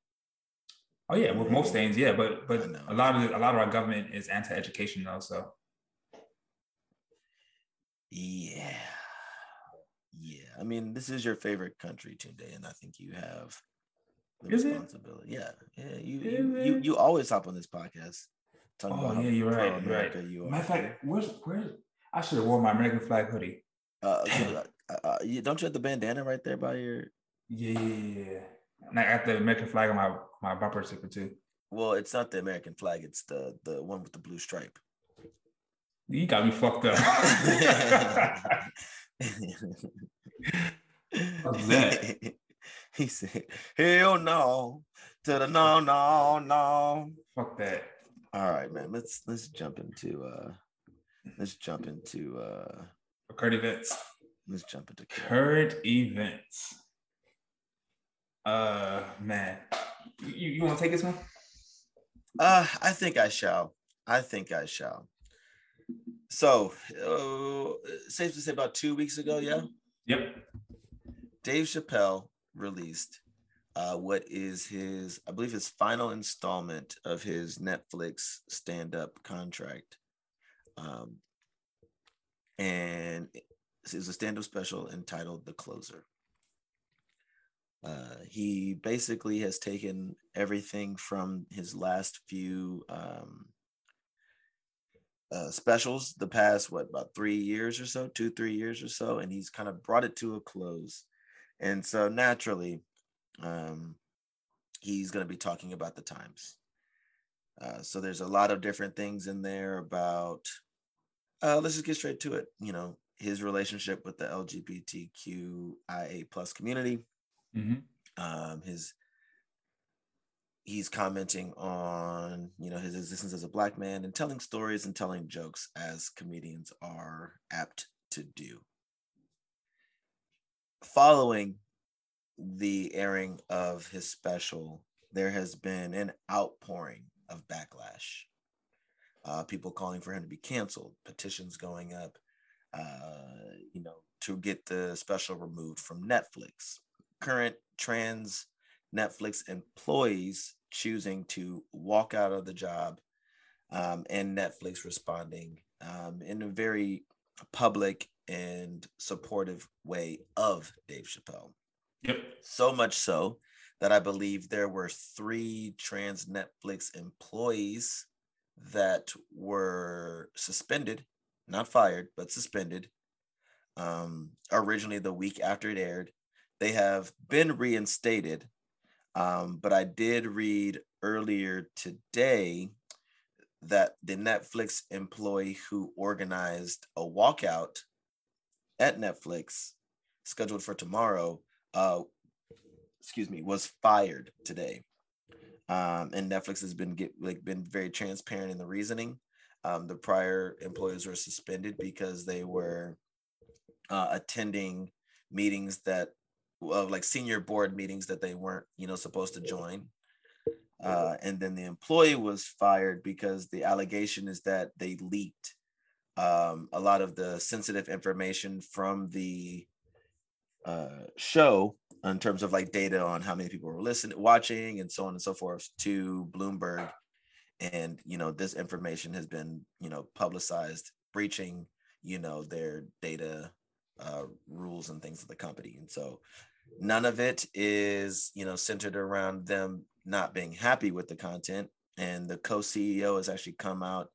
oh yeah, with most things, yeah, but but a lot of the, a lot of our government is anti-education though, so. Yeah yeah I mean this is your favorite country Tunde and I think you have the Is it? responsibility yeah yeah you you, you you always hop on this podcast talking oh about yeah, you're right, you're right. you are Matter of fact, where's where's I should have worn my American flag hoodie. uh, uh, uh, uh, you, don't you have the bandana right there by your Yeah, yeah, yeah, yeah. And I got the American flag on my my bumper sticker too. well it's not the American flag it's the the one with the blue stripe You got me fucked up. What's that? he said, "Hell no, to the no, no, no." Fuck that. All right, man. Let's let's jump into uh, let's jump into uh, Current events. let's jump into Current events. Uh man. You you want to take this one? Uh, I think I shall. I think I shall. So, uh, safe to say, about two weeks ago, yeah, Yep. Dave Chappelle released uh, what is his, I believe, his final installment of his Netflix stand-up contract, um, and it was a stand-up special entitled "The Closer." Uh, he basically has taken everything from his last few um, uh, specials, the past what about three years or so, two three years or so, and he's kind of brought it to a close. And so naturally, um, he's going to be talking about the times. Uh, so there's a lot of different things in there about. Uh, let's just get straight to it. You know, his relationship with the LGBTQIA plus community, Mhm. um, his he's commenting on you know his existence as a black man and telling stories and telling jokes as comedians are apt to do. Following the airing of his special, there has been an outpouring of backlash. Uh, people calling for him to be canceled, petitions going up, uh, you know, to get the special removed from Netflix. Current trans Netflix employees choosing to walk out of the job um, and Netflix responding um, in a very public and supportive way of Dave Chappelle. Yep. So much so that I believe there were three trans Netflix employees that were suspended, not fired, but suspended. Um, originally, the week after it aired, they have been reinstated. Um, but I did read earlier today that the Netflix employee who organized a walkout at Netflix, scheduled for tomorrow, uh, excuse me, was fired today. Um, and Netflix has been get, like been very transparent in the reasoning. Um, the prior employees were suspended because they were uh, attending meetings that of like senior board meetings that they weren't you know supposed to join uh, and then the employee was fired because the allegation is that they leaked um, a lot of the sensitive information from the uh, show in terms of like data on how many people were listening, watching, and so on and so forth to Bloomberg. And you know, this information has been you know publicized, breaching you know their data uh, rules and things of the company. And so, none of it is you know centered around them not being happy with the content. And the co-CEO has actually come out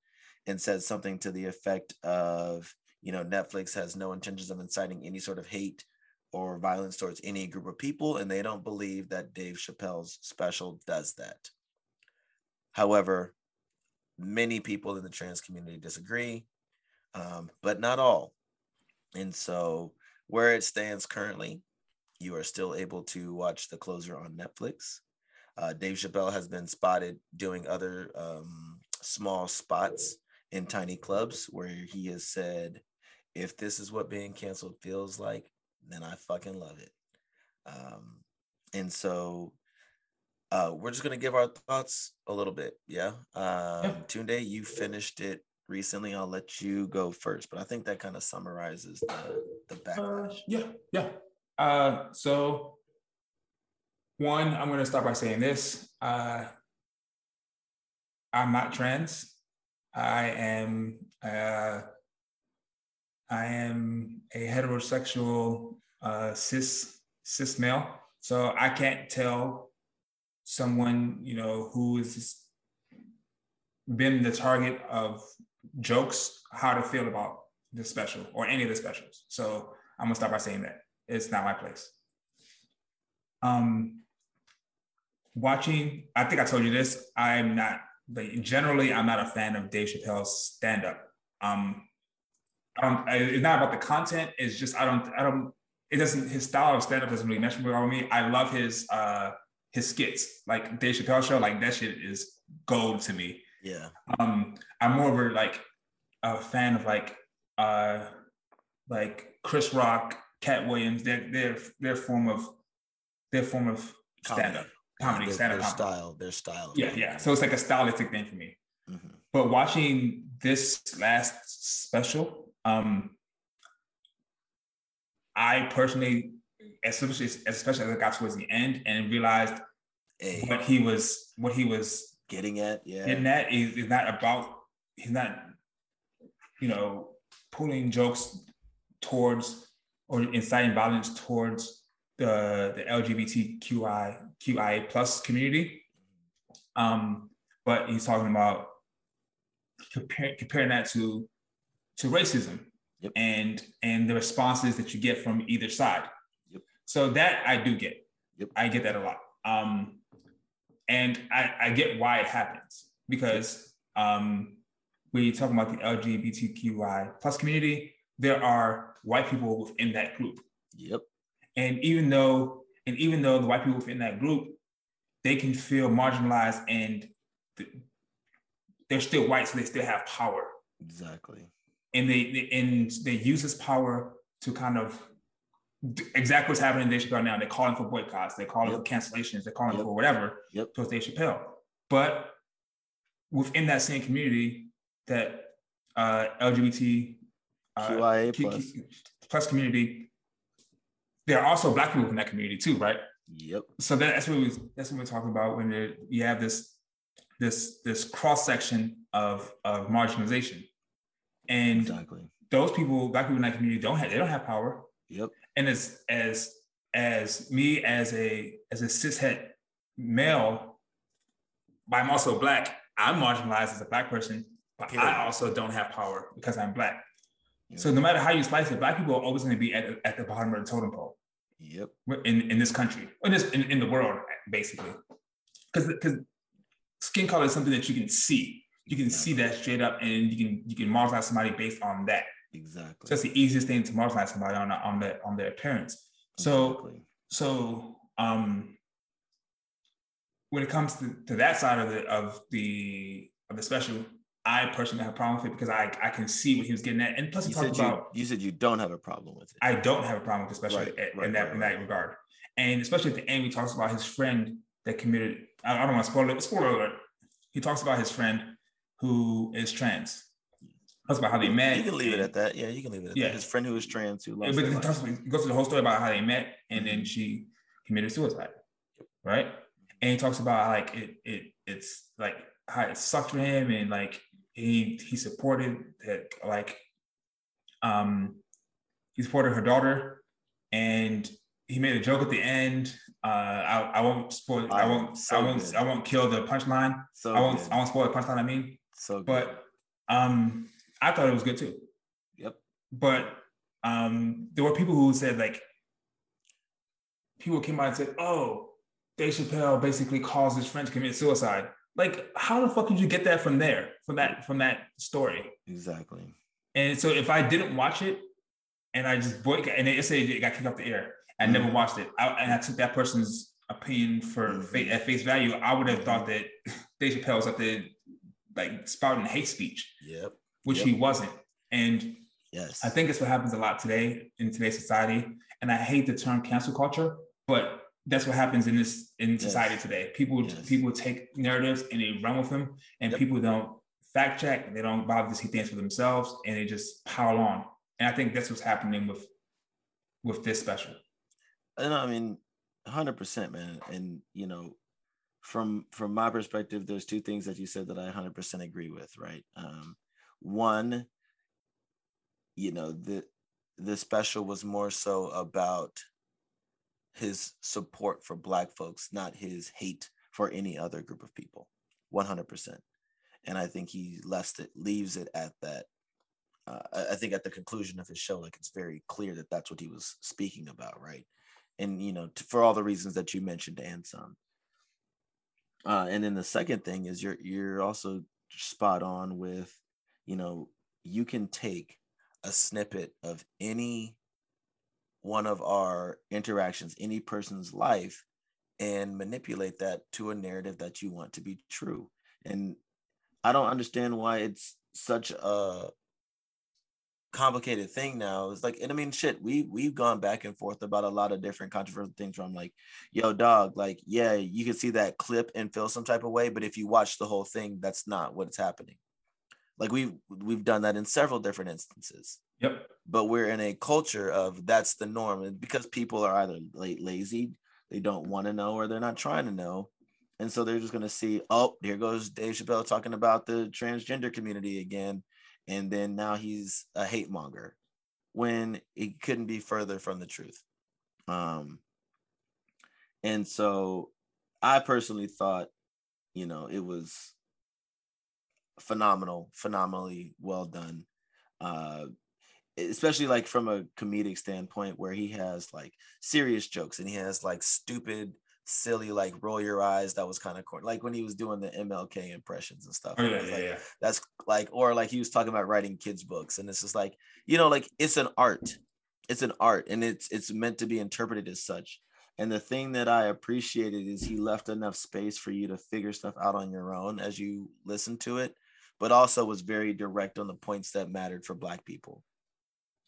and said something to the effect of, you know, Netflix has no intentions of inciting any sort of hate or violence towards any group of people, and they don't believe that Dave Chappelle's special does that. However, many people in the trans community disagree, um, but not all. And so, where it stands currently, you are still able to watch The Closer on Netflix. Uh, Dave Chappelle has been spotted doing other um, small spots in tiny clubs where he has said, if this is what being canceled feels like, then I fucking love it. Um, and so uh, we're just gonna give our thoughts a little bit. Yeah. Um, yeah. Tunde, you finished it recently. I'll let you go first, but I think that kind of summarizes the the backlash. Uh, yeah, yeah. Uh, so one, I'm going to start by saying this. Uh, I'm not trans. I am uh, I am a heterosexual uh, cis cis male. So I can't tell someone you know who is been the target of jokes how to feel about the special or any of the specials. So I'm gonna start by saying that it's not my place. Um, watching, I think I told you this. I'm not, but generally, I'm not a fan of Dave Chappelle's stand up. Um. It's not about the content. It's just I don't. I don't. It doesn't. His style of stand up doesn't really mesh with me. I love his uh his skits, like Dave Chappelle show. Like that shit is gold to me. Yeah. Um, I'm more of a like a fan of like uh like Chris Rock, Katt Williams. Their their their form of their form of stand up comedy, stand-up comedy. style, their style. Yeah, yeah. So it's like a stylistic thing for me. Mm-hmm. But watching this last special, um, I personally, especially especially as I got towards the end and realized hey. what he was what he was getting at, yeah, And that is, is, not about he's not, you know, pulling jokes towards or inciting violence towards the the LGBTQI QIA plus community. Um, but he's talking about compare, comparing that to to racism yep. and and the responses that you get from either side. Yep. So that I do get. Yep. I get that a lot. Um, and I, I get why it happens because um, when you talk about the LGBTQI plus community, there are white people within that group. Yep. And even though and even though the white people within that group, they can feel marginalized and they're still white, so they still have power. Exactly. And they, they and they use this power to kind of exactly what's happening in Dave Chappelle now. They're calling for boycotts, they're calling yep. for cancellations, they're calling yep. for whatever yep. towards Dave Chappelle. But within that same community, that uh, LGBT uh, QIA plus. plus community, there are also black people in that community too, right? Yep. So that's what we that's what we're talking about when you have this this this cross section of of marginalization, and exactly. those people, black people in that community, don't have they don't have power. Yep. And as as as me as a as a cishet male, but I'm also black. I'm marginalized as a black person, but Period. I also don't have power because I'm black. Yep. So no matter how you slice it, black people are always going to be at, at the bottom of the totem pole. Yep. In in this country, in this in, in the world, basically, because because skin color is something that you can see. You can see that straight up, and you can you can marginalize somebody based on that. Exactly. So that's the easiest thing to marginalize somebody on on their on their appearance. So exactly. so um when it comes to, to that side of the of the of the special, I personally have a problem with it because I, I can see what he was getting at. And plus, he talked about you, said you don't have a problem with it. I don't have a problem with it, especially right, right, in that right, in that regard. And especially at the end, he talks about his friend that committed. I, I don't want to spoil it. Spoiler alert. He talks about his friend who is trans. Talks about how they met. You can leave and, it at that. Yeah, you can leave it. At yeah, that. his friend who was trans who lost. But he, talks, goes to the whole story about how they met, and then she committed suicide. Right, and he talks about like it. It it's like how it sucked for him, and like he he supported that like um he supported her daughter and he made a joke at the end. Uh, I, I won't spoil. I won't. So I won't. Good. I won't kill the punchline. So I won't. Good. I won't spoil the punchline. I mean. So. Good. But um, I thought it was good too. Yep. But um, there were people who said like, people came out and said, "Oh, Dave Chappelle basically caused his friend to commit suicide." Like, how the fuck did you get that from there? From that from that story? Exactly. And so if I didn't watch it, and I just boy, and it said it got kicked off the air, I mm-hmm. never watched it, I, and I took that person's opinion for mm-hmm. at face value, I would have thought that Dave Chappelle was up there like spouting hate speech. Yep. Which yep. he wasn't. And yes, I think it's what happens a lot today in today's society. And I hate the term cancel culture, but that's what happens in this in yes. society today. People yes. people take narratives and they run with them, and yep. people don't fact check. They don't bother to see things for themselves, and they just pile on. And I think that's what's happening with with this special. And I mean, hundred percent, man. And you know, from from my perspective, there's two things that you said that I hundred percent agree with. Right. Um, one, you know, the the special was more so about his support for black folks, not his hate for any other group of people. 100%. And I think he left it, leaves it at that. Uh, I think at the conclusion of his show, like it's very clear that that's what he was speaking about, right? And you know, for all the reasons that you mentioned and some. Uh, and then the second thing is you're you're also spot on with, you know, you can take a snippet of any one of our interactions, any person's life, and manipulate that to a narrative that you want to be true. And I don't understand why it's such a complicated thing now. It's like, and I mean, shit, we we've gone back and forth about a lot of different controversial things where I'm like, yo, dog, like, yeah, you can see that clip and feel some type of way, but if you watch the whole thing, that's not what's happening. Like we've we've done that in several different instances. Yep. But we're in a culture of that's the norm, and because people are either lazy, they don't want to know, or they're not trying to know, and so they're just going to see, oh, here goes Dave Chappelle talking about the transgender community again, and then now he's a hate monger, when it couldn't be further from the truth. Um, and so I personally thought, you know, it was phenomenal, phenomenally well done. Uh, especially like from a comedic standpoint where he has like serious jokes and he has like stupid silly like roll your eyes that was kind of corny like when he was doing the mlk impressions and stuff oh, yeah, yeah, like, yeah. that's like or like he was talking about writing kids books and it's just like you know like it's an art it's an art and it's it's meant to be interpreted as such And the thing that I appreciated is he left enough space for you to figure stuff out on your own as you listen to it, but also was very direct on the points that mattered for Black people.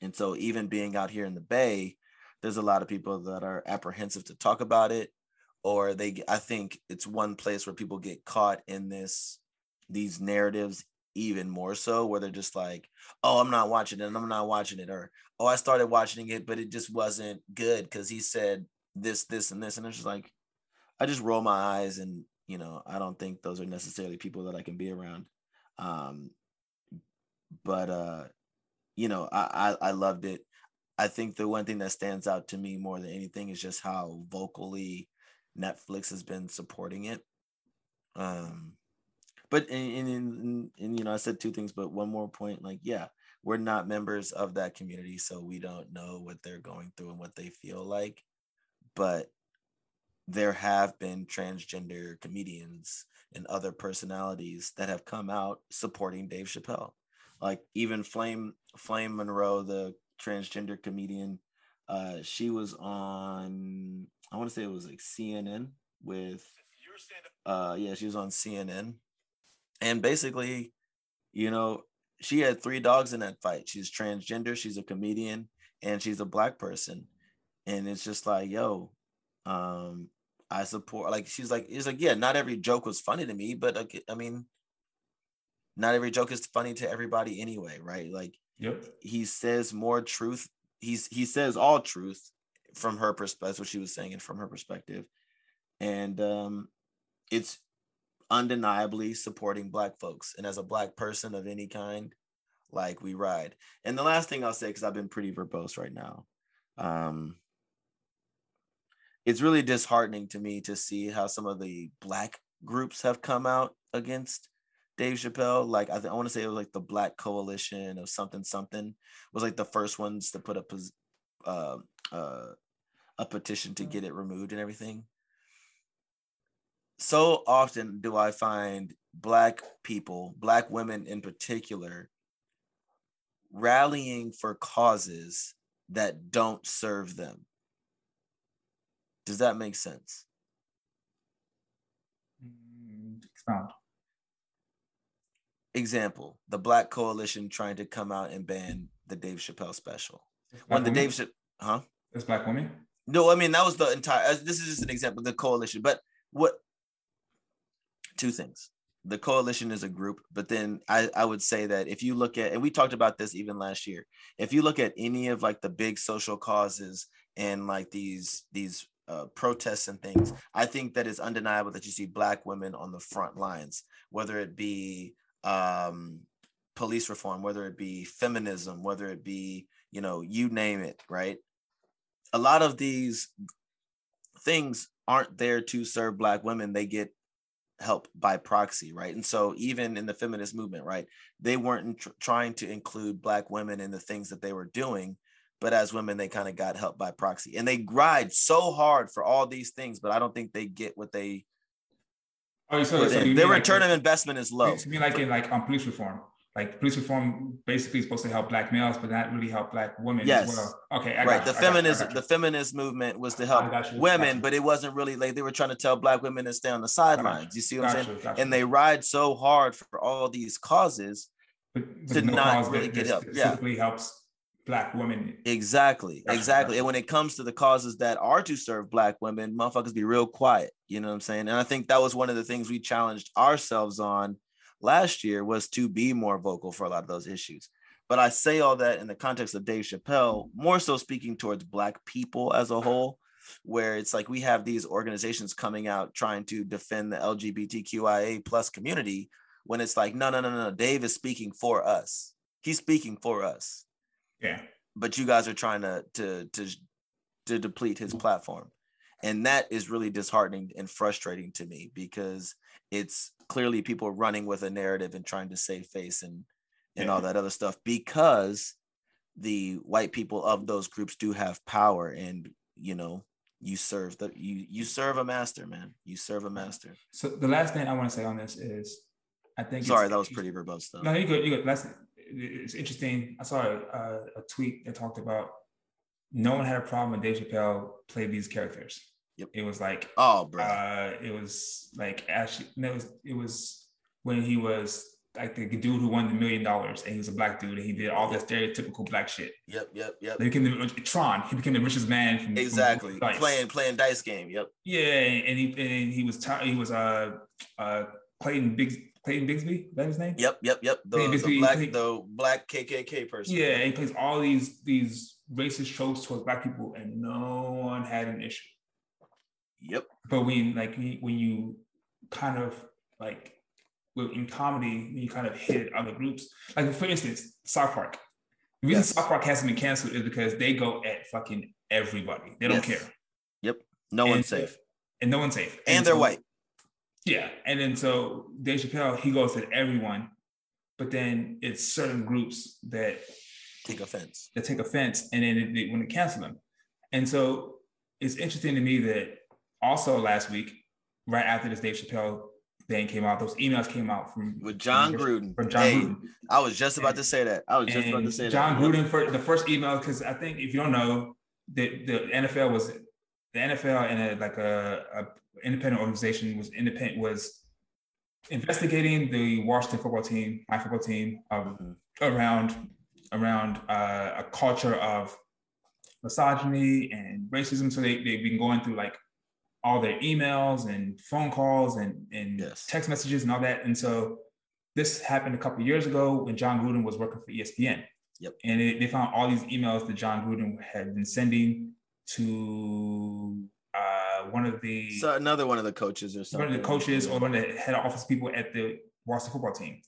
And so, even being out here in the Bay, there's a lot of people that are apprehensive to talk about it, or they, I think it's one place where people get caught in this, these narratives even more so, where they're just like, oh, I'm not watching it, and I'm not watching it, or oh, I started watching it, but it just wasn't good because he said this, this, and this. And it's just like, I just roll my eyes and, you know, I don't think those are necessarily people that I can be around. Um, but, uh, you know, I, I, I loved it. I think the one thing that stands out to me more than anything is just how vocally Netflix has been supporting it. Um, but in, in, in, you know, I said two things, but one more point, like, yeah, we're not members of that community, so we don't know what they're going through and what they feel like but there have been transgender comedians and other personalities that have come out supporting Dave Chappelle. Like even Flame Flame Monroe, the transgender comedian, uh, she was on I want to say it was like CNN with uh yeah, she was on CNN. And basically, you know, she had three dogs in that fight. She's transgender, she's a comedian, and she's a black person and it's just like yo um i support like she's like it's like yeah not every joke was funny to me but like, i mean not every joke is funny to everybody anyway right? Like yep. he says more truth he's he says all truth from her perspective what she was saying and from her perspective. And um it's undeniably supporting black folks and as a black person of any kind like we ride. And the last thing i'll say because i've been pretty verbose right now um it's really disheartening to me to see how some of the black groups have come out against Dave Chappelle. Like I, th- I want to say it was like the Black Coalition of something something was like the first ones to put up uh, uh, a petition to get it removed and everything. So often do I find black people, black women in particular, rallying for causes that don't serve them does that make sense? Mm, expound. Example: the Black Coalition trying to come out and ban the Dave Chappelle special. When the Dave, Chappelle, huh? It's black women. No, I mean that was the entire. This is just an example. The coalition, but what? Two things. The coalition is a group, but then I, I would say that if you look at, and we talked about this even last year, if you look at any of like the big social causes and like these these uh, protests and things, I think that it's undeniable that you see black women on the front lines, whether it be um, police reform, whether it be feminism, whether it be, you know, you name it, right? A lot of these things aren't there to serve black women. They get help by proxy, right? And so even in the feminist movement, right, they weren't tr- trying to include black women in the things that they were doing but as women they kind of got helped by proxy and they grind so hard for all these things but i don't think they get what they oh, so, so their return like, of investment is low. You mean like in like on police reform? Like police reform basically is supposed to help black males but not really help black women yes. as well. Okay I right the feminist the feminist movement was to help women but it wasn't really like they were trying to tell black women to stay on the sidelines you see what i'm saying? and they ride so hard for all these causes but, but to no not really get help yeah. helps black women. Exactly, exactly. And when it comes to the causes that are to serve black women, motherfuckers be real quiet. You know what I'm saying? And I think that was one of the things we challenged ourselves on last year was to be more vocal for a lot of those issues. But I say all that in the context of Dave Chappelle, more so speaking towards black people as a whole, where it's like we have these organizations coming out trying to defend the LGBTQIA plus community when it's like, no, no, no, no, Dave is speaking for us. He's speaking for us yeah. But you guys are trying to to to to deplete his platform. And that is really disheartening and frustrating to me because it's clearly people running with a narrative and trying to save face and and yeah. all that other stuff because the white people of those groups do have power and you know you serve the you you serve a master man you serve a master so the last thing i want to say on this is i think sorry that was pretty verbose though no you good you good last it's interesting. I saw a, a, tweet that talked about no one had a problem when Dave Chappelle played these characters. Yep. It was like Oh, bro. uh, it was like actually no, it was it was when he was like the dude who won the million dollars and he was a black dude and he did all the stereotypical black shit. yep, yep, yep. They became the Tron. He became the richest man from from Exactly. Dice. Playing playing dice game. Yep. Yeah, and he and he was ti- he was uh uh Clayton Bigs Clayton Bigsby. Is that his name? Yep, yep, yep. The, the black he- the black KKK person. Yeah, and he plays all these these racist tropes towards black people, and no one had an issue. Yep. But when like when you- kind of like with- in comedy, when you kind of hit other groups, like for instance, South Park. The reason Yes. South Park hasn't been canceled is because they go at fucking everybody. They don't Yes. care, Yep. No And one's safe. and no one's safe. And they're so- white. Yeah, and then so Dave Chappelle he goes at everyone, but then it's certain groups that Take offense. that take offense and then they, want to cancel them. And so it's interesting to me that also last week, right after this Dave Chappelle thing came out, those emails came out from With Jon from, Gruden. from Jon Hey, Gruden. I was just about to say that. I was just about to And say Jon that. Gruden for the first email because I think if you don't know, the the NFL was the NFL and a, like a, a independent organization was independent was investigating the Washington football team, my football team, um, Mhm. around around uh, a culture of misogyny and racism. So they they've been going through like all their emails and phone calls and and Yes. text messages and all that. And so this happened a couple of years ago when Jon Gruden was working for ESPN. Yep. And it, they found all these emails that Jon Gruden had been sending to one of the So another one of the coaches or one of the coaches or one of the head office people at the Washington football team.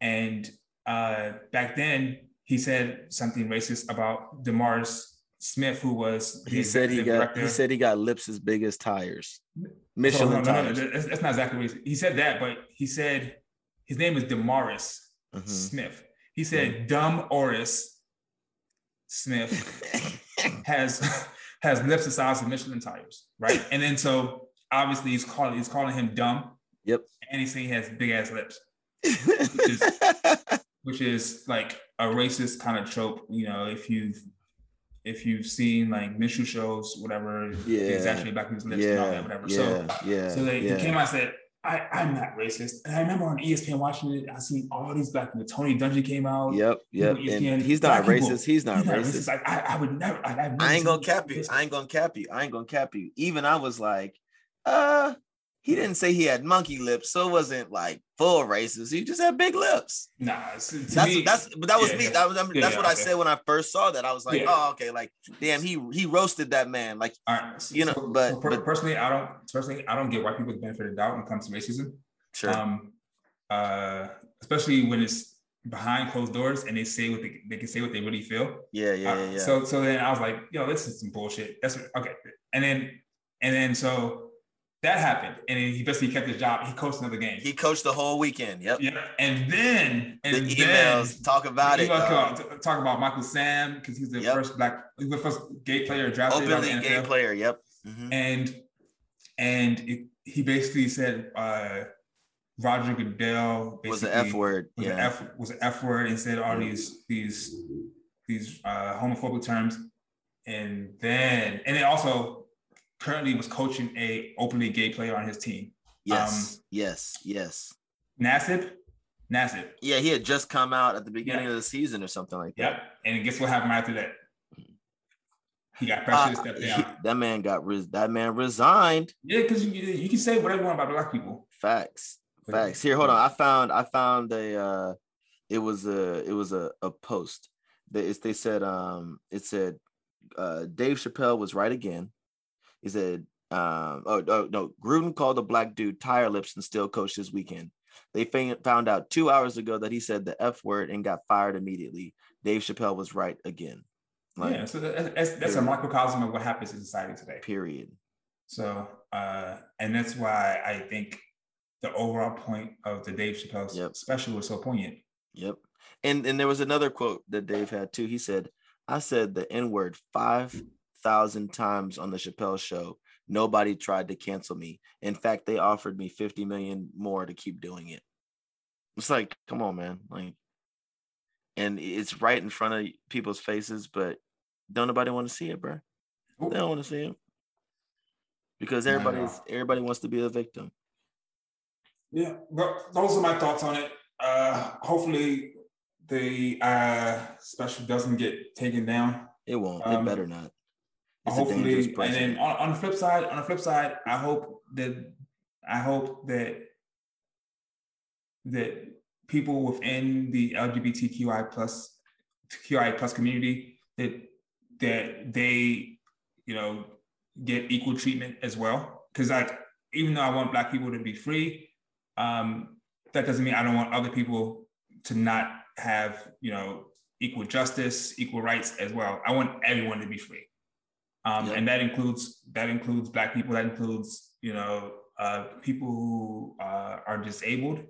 And uh, back then, he said something racist about DeMaurice Smith, who was the He said he got he said he got lips as big as tires. So, Michelin no, no, no, tires. that's, that's not exactly what he said. He said that, but he said his name is DeMaurice Mhm. Smith. He said dumb Oris Smith has has lips the size of Michelin tires, right? and then so obviously he's calling he's calling him dumb. Yep. And he's saying he has big ass lips, which is like a racist kind of trope. You know, if you've if you've seen like minstrel shows, whatever, Yeah. it's actually black people's lips and all yeah, that, whatever. yeah, So yeah, so they, yeah. he came out and said, I, I'm not racist. And I remember on ESPN watching it, I seen all these black people. Tony Dungy came out. Yep, yep. People, And ESPN, he's not black people, racist. He's not He's not racist. racist. Like, I, I would never. I, never I ain't gonna cap you. I ain't gonna cap you. I ain't gonna cap you. Even I was like, uh, he didn't say he had monkey lips, so it wasn't like full racist. He just had big lips. Nah, it's- to That's me, that's but that was yeah, me. That was, I mean, Yeah, that's yeah, what I said when I first saw that. I was like, oh, okay, like damn, he he roasted that man. Like all right, so- you know, so- but- so per- but- personally, I don't personally I don't get white people benefit of the doubt when it comes to racism. sure, Um, uh, especially when it's behind closed doors and they say what they, they can say what they really feel. yeah, yeah, Uh, yeah, yeah. So so then I was like, yo, this is some bullshit. That's what, okay. And then and then so that happened, and he basically kept his job. He coached another game. he coached the whole weekend. Yep. Yep. and then The and emails then, talk about it. emails come dog. out, t- talk about Michael Sam because he's the Yep. first black, he's the first gay player drafted the Openly gay player. Yep. Mhm. and and it, he basically said uh, Roger Goodell Was an F word. was an Yeah. F was an F word and said all Yeah. these these these uh, homophobic terms, and then and then also currently was coaching a openly gay player on his team, Yes. yes. Yes. Nassib, Nassib. Yeah, he had just come out at the beginning of the season or something like that. Yep. And guess what happened after that? He got Uh, pressured to step he- down. that man got res- that man resigned. Yeah, because you, you can say whatever you want about black people. Facts. Facts. Here, hold on. I found I found a uh it was a it was a, a post. They they said um it said uh Dave Chappelle was right again. He said um oh, oh no Gruden called a black dude tire lips and still coached this weekend. They found out two hours ago that he said the F word and got fired immediately. Dave Chappelle was right again. Like yeah, so that- that's that's a microcosm of what happens in society today. period. So, uh, and that's why I think the overall point of the Dave Chappelle Yep. special was so poignant. Yep. And and there was another quote that Dave had too. He said, I said the N-word five thousand times on the Chappelle show. Nobody tried to cancel me. In fact, they offered me 50 million more to keep doing it. It's like, come on, man. Like, and it's right in front of people's faces, but don't nobody want to see it, bro. They don't want to see it. because everybody's everybody wants to be a victim. Yeah, but those are my thoughts on it. Uh, hopefully, the uh, special doesn't get taken down. It won't. Um, it better not. Hopefully, and then on, on the flip side, on the flip side, I hope that I hope that that people within the LGBTQI plus QI plus community that that they you know get equal treatment as well. Because like even though I want Black people to be free, um, that doesn't mean I don't want other people to not have you know equal justice, equal rights as well. I want everyone to be free, um, yep. and that includes that includes Black people. That includes you know uh, people who uh, are disabled.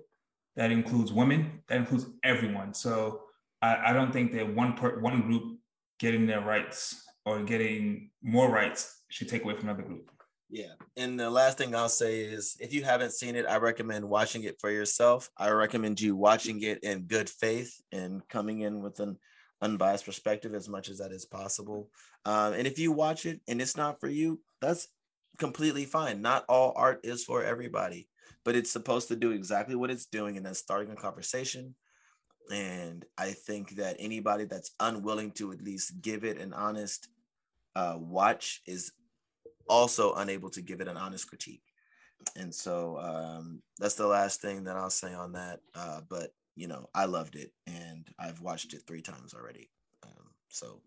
That includes women. That includes everyone. So I, I don't think that one per, one group getting their rights or getting more rights should take away from another group. Yeah. And the last thing I'll say is if you haven't seen it, I recommend watching it for yourself. I recommend you watching it in good faith and coming in with an unbiased perspective as much as that is possible. Um, and if you watch it and it's not for you, that's completely fine. Not all art is for everybody, but it's supposed to do exactly what it's doing, and that's starting a conversation. And I think that anybody that's unwilling to at least give it an honest uh, watch is also unable to give it an honest critique. And so um, that's the last thing that I'll say on that. Uh, but you know, I loved it, and I've watched it three times already. Um, so,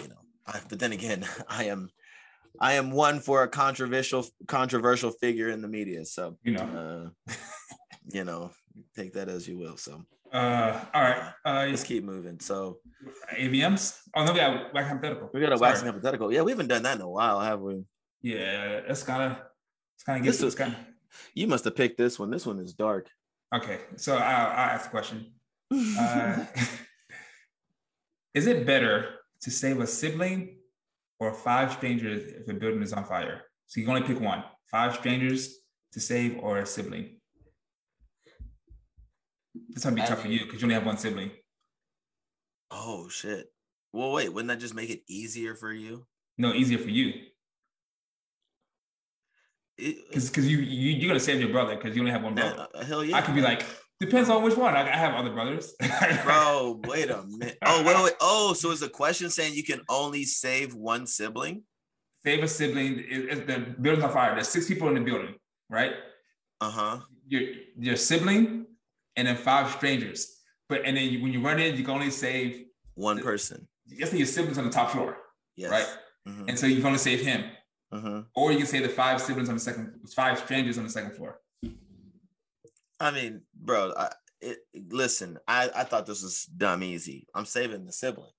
you know, I, but then again, I am I am one for a controversial controversial figure in the media. So you know, uh, you know, take that as you will. So uh, all right, uh, let's keep moving. So AVMs. Oh no, we got wax hypothetical. We got a wax hypothetical. Yeah, we haven't done that in a while, have we? Yeah, it's kind of it's kind of this is kind of. You must have picked this one. This one is dark. Okay, so I'll, I'll ask the question. Uh, is it better to save a sibling or five strangers if a building is on fire? So you can only pick one: five strangers to save or a sibling. This might be tough for you because you only have one sibling. Oh shit. Well, wait, wouldn't that just make it easier for you? No, easier for you. Because because you, you you're gonna save your brother because you only have one brother. Uh, hell yeah. I could be like, depends on which one. I, I have other brothers. Bro, wait a minute. Oh, wait, wait. Oh, so is the question saying you can only save one sibling? Save a sibling. It, it, the building's on fire. There's six people in the building, right? Uh-huh. Your your sibling and then five strangers. But and then you, when you run in, you can only save one person. Just your siblings on the top floor, yes. right? Mm-hmm. And so you can only save him, mm-hmm. or you can save the five siblings on the second, five strangers on the second floor. I mean, bro, I, it, listen, I, I thought this was dumb easy. I'm saving the sibling.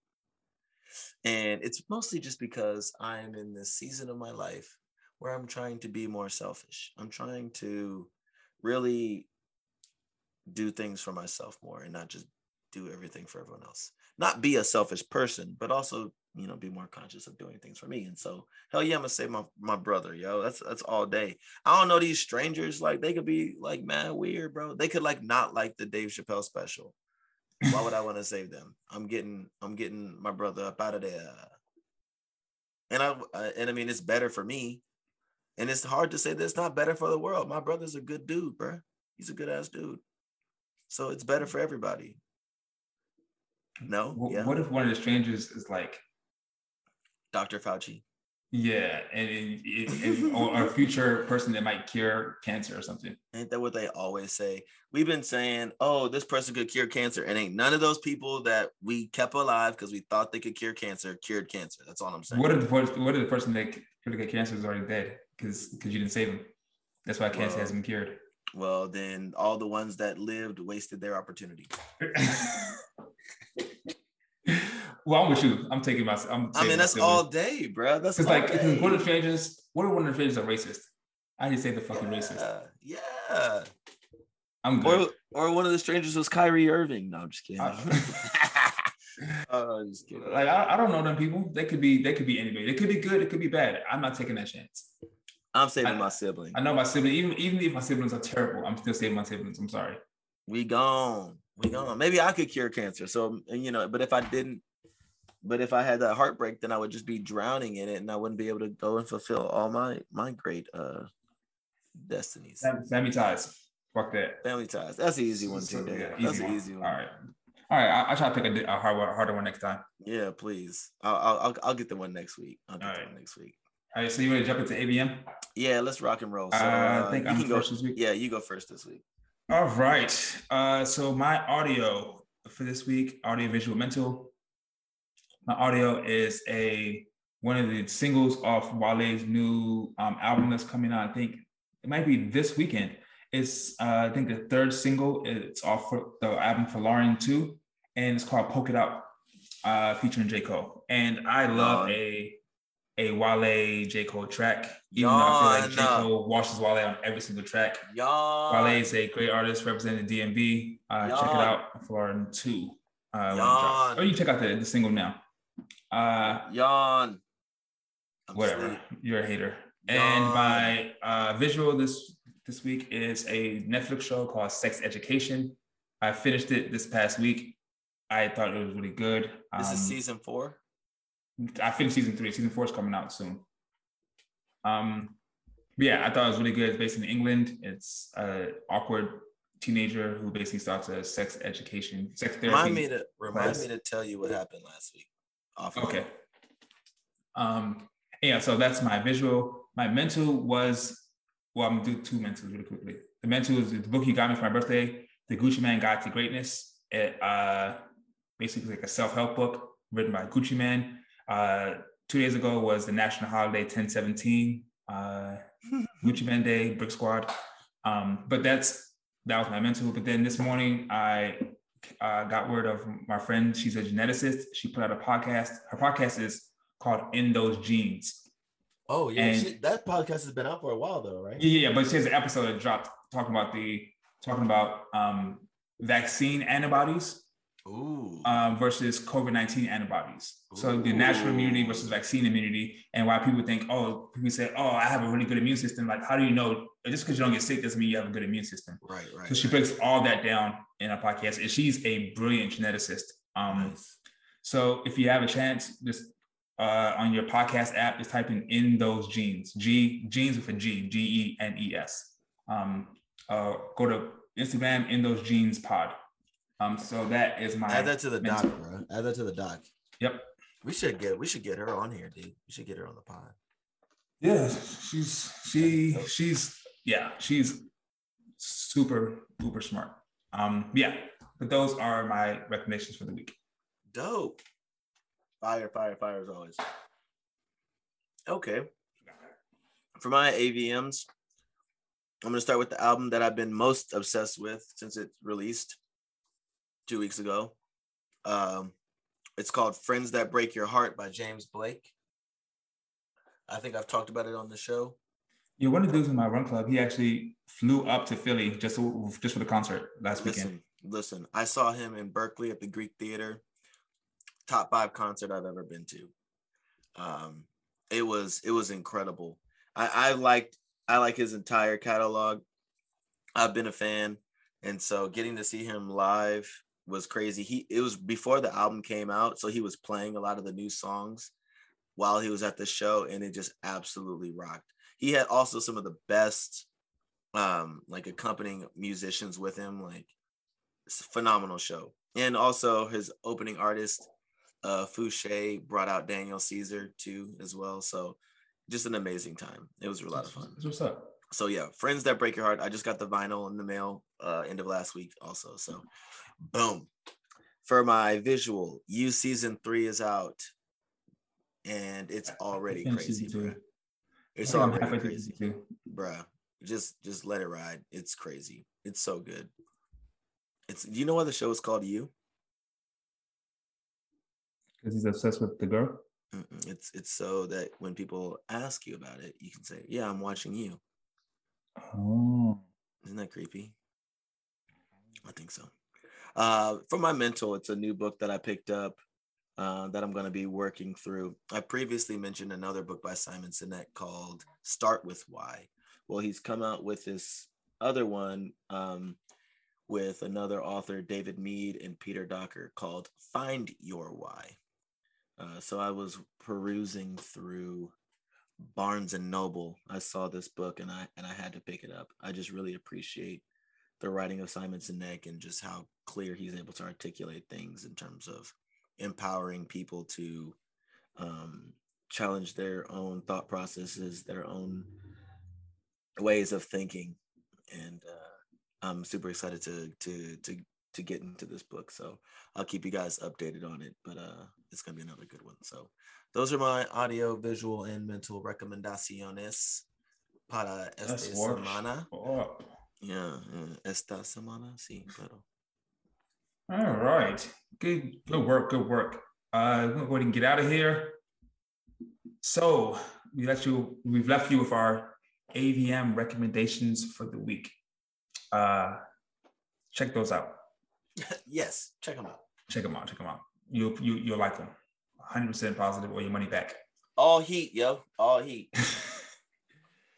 And it's mostly just because I'm in this season of my life where I'm trying to be more selfish. I'm trying to really do things for myself more and not just do everything for everyone else. Not be a selfish person, but also, you know, be more conscious of doing things for me. And so, hell yeah, I'm gonna say my my brother, yo. That's that's all day. I don't know these strangers, like they could be like man weird, bro. They could like not like the Dave Chappelle special. Why would I want to save them? I'm getting I'm getting my brother up out of there. And I uh, and I mean it's better for me. And it's hard to say that it's not better for the world. My brother's a good dude, bro. He's a good ass dude. So it's better for everybody. No. Yeah. what if one of the strangers is like Dr. Fauci? Yeah, and, or a future person that might cure cancer or something. Ain't that what they always say? We've been saying, "Oh, this person could cure cancer," and ain't none of those people that we kept alive because we thought they could cure cancer cured cancer. That's all I'm saying. What if the person, what if the person that could get cancer is already dead because because you didn't save him? That's why cancer well, hasn't been cured. Well, then all the ones that lived wasted their opportunity. well, I'm with you. I'm taking my. I'm I mean, that's all day, bro. That's because like day. one of the strangers. What if one of the strangers are racist? I just say the fucking racist. Yeah. I'm good. Or, or one of the strangers was Kyrie Irving. No, I'm just kidding. I, uh, just kidding. Like I, I don't know them people. They could be. They could be anybody. They could be good. It could be bad. I'm not taking that chance. I'm saving I, my sibling. I know my sibling. Even even if my siblings are terrible, I'm still saving my siblings. I'm sorry. We gone. We gone. Maybe I could cure cancer. So you know, but if I didn't, But if I had that heartbreak, then I would just be drowning in it, and I wouldn't be able to go and fulfill all my my great uh destinies. Family ties. Fuck that. Family ties. That's the easy one too. Yeah, That's the easy one. All right. All right. I, will try to pick a, a harder, harder one next time. Yeah, please. I'll, I'll I'll get the one next week. I'll get all the right. one next week. All right. So you want to jump into AVM? Yeah, let's rock and roll. So, uh, I think you I'm can first go, this week. Yeah, you go first this week. All right. Uh, so my audio for this week, audio visual mental. My audio is a one of the singles off Wale's new um, album that's coming out. I think it might be this weekend. It's uh, I think the third single. It's off for the album Folarin II, and it's called "Poke It Out," uh, featuring J Cole. And I love a a Wale J Cole track, even though I feel like J Cole washes Wale on every single track. Y'all. Wale is a great artist representing DMV. Uh, check it out for two. Uh, when it Yawn. drops. or you check out the, the single now. Uh, Yawn. I'm whatever. asleep. You're a hater. Yawn. And my uh, visual this this week is a Netflix show called Sex Education. I finished it this past week. I thought it was really good. This is Um, season four. I finished season three. Season four is coming out soon. Um, but yeah, I thought it was really good. It's based in England. It's a awkward teenager who basically starts a sex education, sex therapy. Remind me to remind class. me to tell you what happened last week. Off Okay. Um, yeah, so that's my visual. My mental was, well, I'm gonna do two mentals really quickly. The mental is the book you got me for my birthday, The Gucci Mane Guide to Greatness. It uh basically like a self-help book written by Gucci Mane. Uh two days ago was the national holiday 1017, uh Gucci Mane Day, Brick Squad. Um, but that's that was my mental. But then this morning I uh, got word of my friend. She's a geneticist. She put out a podcast. Her podcast is called In Those Genes. Oh yeah, And- she, that podcast has been out for a while though, right? Yeah, yeah, but she has an episode that dropped talking about the talking about um, vaccine antibodies. Um, versus COVID nineteen antibodies. So the natural immunity versus vaccine immunity, and why people think, oh, people say, oh, I have a really good immune system. Like, how do you know? Just because you don't get sick doesn't mean you have a good immune system. right, right. So she breaks all that down in a podcast, and she's a brilliant geneticist. Um, Nice. So if you have a chance, just uh, on your podcast app, just type in in those genes, G genes with a G, G E N E S. Um, uh, go to Instagram in those genes pod. Um, so that is my Add that to the doc, bro. Add that to the doc. Yep. We should get we should get her on here, dude. We should get her on the pod. Yeah, she's she she's yeah she's super uber smart. Um, yeah, but those are my recommendations for the week. Dope. Fire, fire, fire as always. Okay. For my AVMs, I'm gonna start with the album that I've been most obsessed with since it released two weeks ago. Um, it's called "Friends That Break Your Heart" by James Blake. I think I've talked about it on the show. Yeah, one of the dudes in my run club, he actually flew up to Philly just to, just for the concert last weekend. Listen, listen. I saw him in Berkeley at the Greek Theater. Top five concert I've ever been to. Um, it was it was incredible. I, I liked I like his entire catalog. I've been a fan, and so getting to see him live was crazy. He it was before the album came out, so he was playing a lot of the new songs while he was at the show, and it just absolutely rocked. He had also some of the best um like accompanying musicians with him like it's a phenomenal show and also his opening artist uh Fousheé brought out daniel caesar too as well so just an amazing time it was a lot of fun That's what's up. so yeah friends that break your heart i just got the vinyl in the mail uh end of last week also so boom. For my visual you season three is out and it's already crazy bruh. it's I think I'm already crazy two. just just let it ride. It's crazy. It's so good. It's do you know why the show is called you because he's obsessed with the girl. Mm-mm. it's it's so that when people ask you about it you can say yeah i'm watching you. Oh, isn't that creepy? I think so uh for my mental it's a new book that i picked up uh, that i'm going to be working through i previously mentioned another book by simon sinek called start with why well he's come out with this other one um, with another author david mead and peter docker called find your why Uh, so I was perusing through Barnes and Noble. I saw this book and I and I had to pick it up. I just really appreciate the writing of Simon Sinek and just how clear he's able to articulate things in terms of empowering people to um, challenge their own thought processes, their own ways of thinking, and uh, I'm super excited to to to to get into this book. So I'll keep you guys updated on it, but uh, it's gonna be another good one. So those are my audio, visual, and mental recomendaciones para esta semana. Yeah, yeah, esta semana, sí, pero. All right, good, good work, good work. Uh, we're going to get out of here. So we let you, we've left you with our AVM recommendations for the week. Uh, check those out. yes, check them out. Check them out. Check them out. You you you'll like them. 100% positive or your money back. All heat, yo. All heat.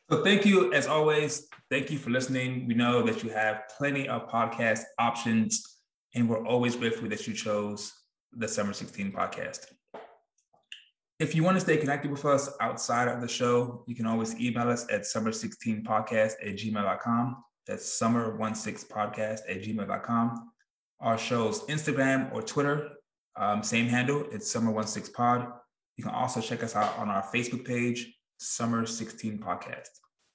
so thank you as always. Thank you for listening. We know that you have plenty of podcast options, and we're always grateful that you chose the Summer 16 podcast. If you want to stay connected with us outside of the show, you can always email us at summer16podcast at gmail.com. That's summer16podcast at gmail.com. Our show's Instagram or Twitter, um, same handle, it's summer16pod. You can also check us out on our Facebook page, Summer 16 Podcast.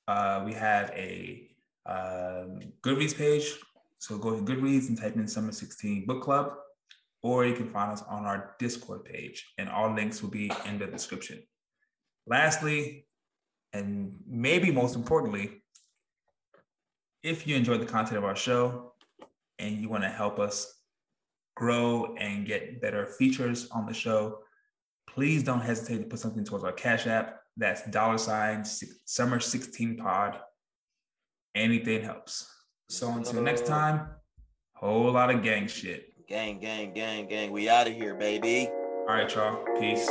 Uh, we have a um, Goodreads page. So go to Goodreads and type in Summer 16 Book Club or you can find us on our Discord page, and all links will be in the description. Lastly, and maybe most importantly, if you enjoyed the content of our show and you want to help us grow and get better features on the show, please don't hesitate to put something towards our Cash App. That's dollar sign summer 16 pod. Anything helps. So until next time, whole lot of gang shit. Gang, gang, gang, gang. We out of here, baby. All right, y'all. Peace.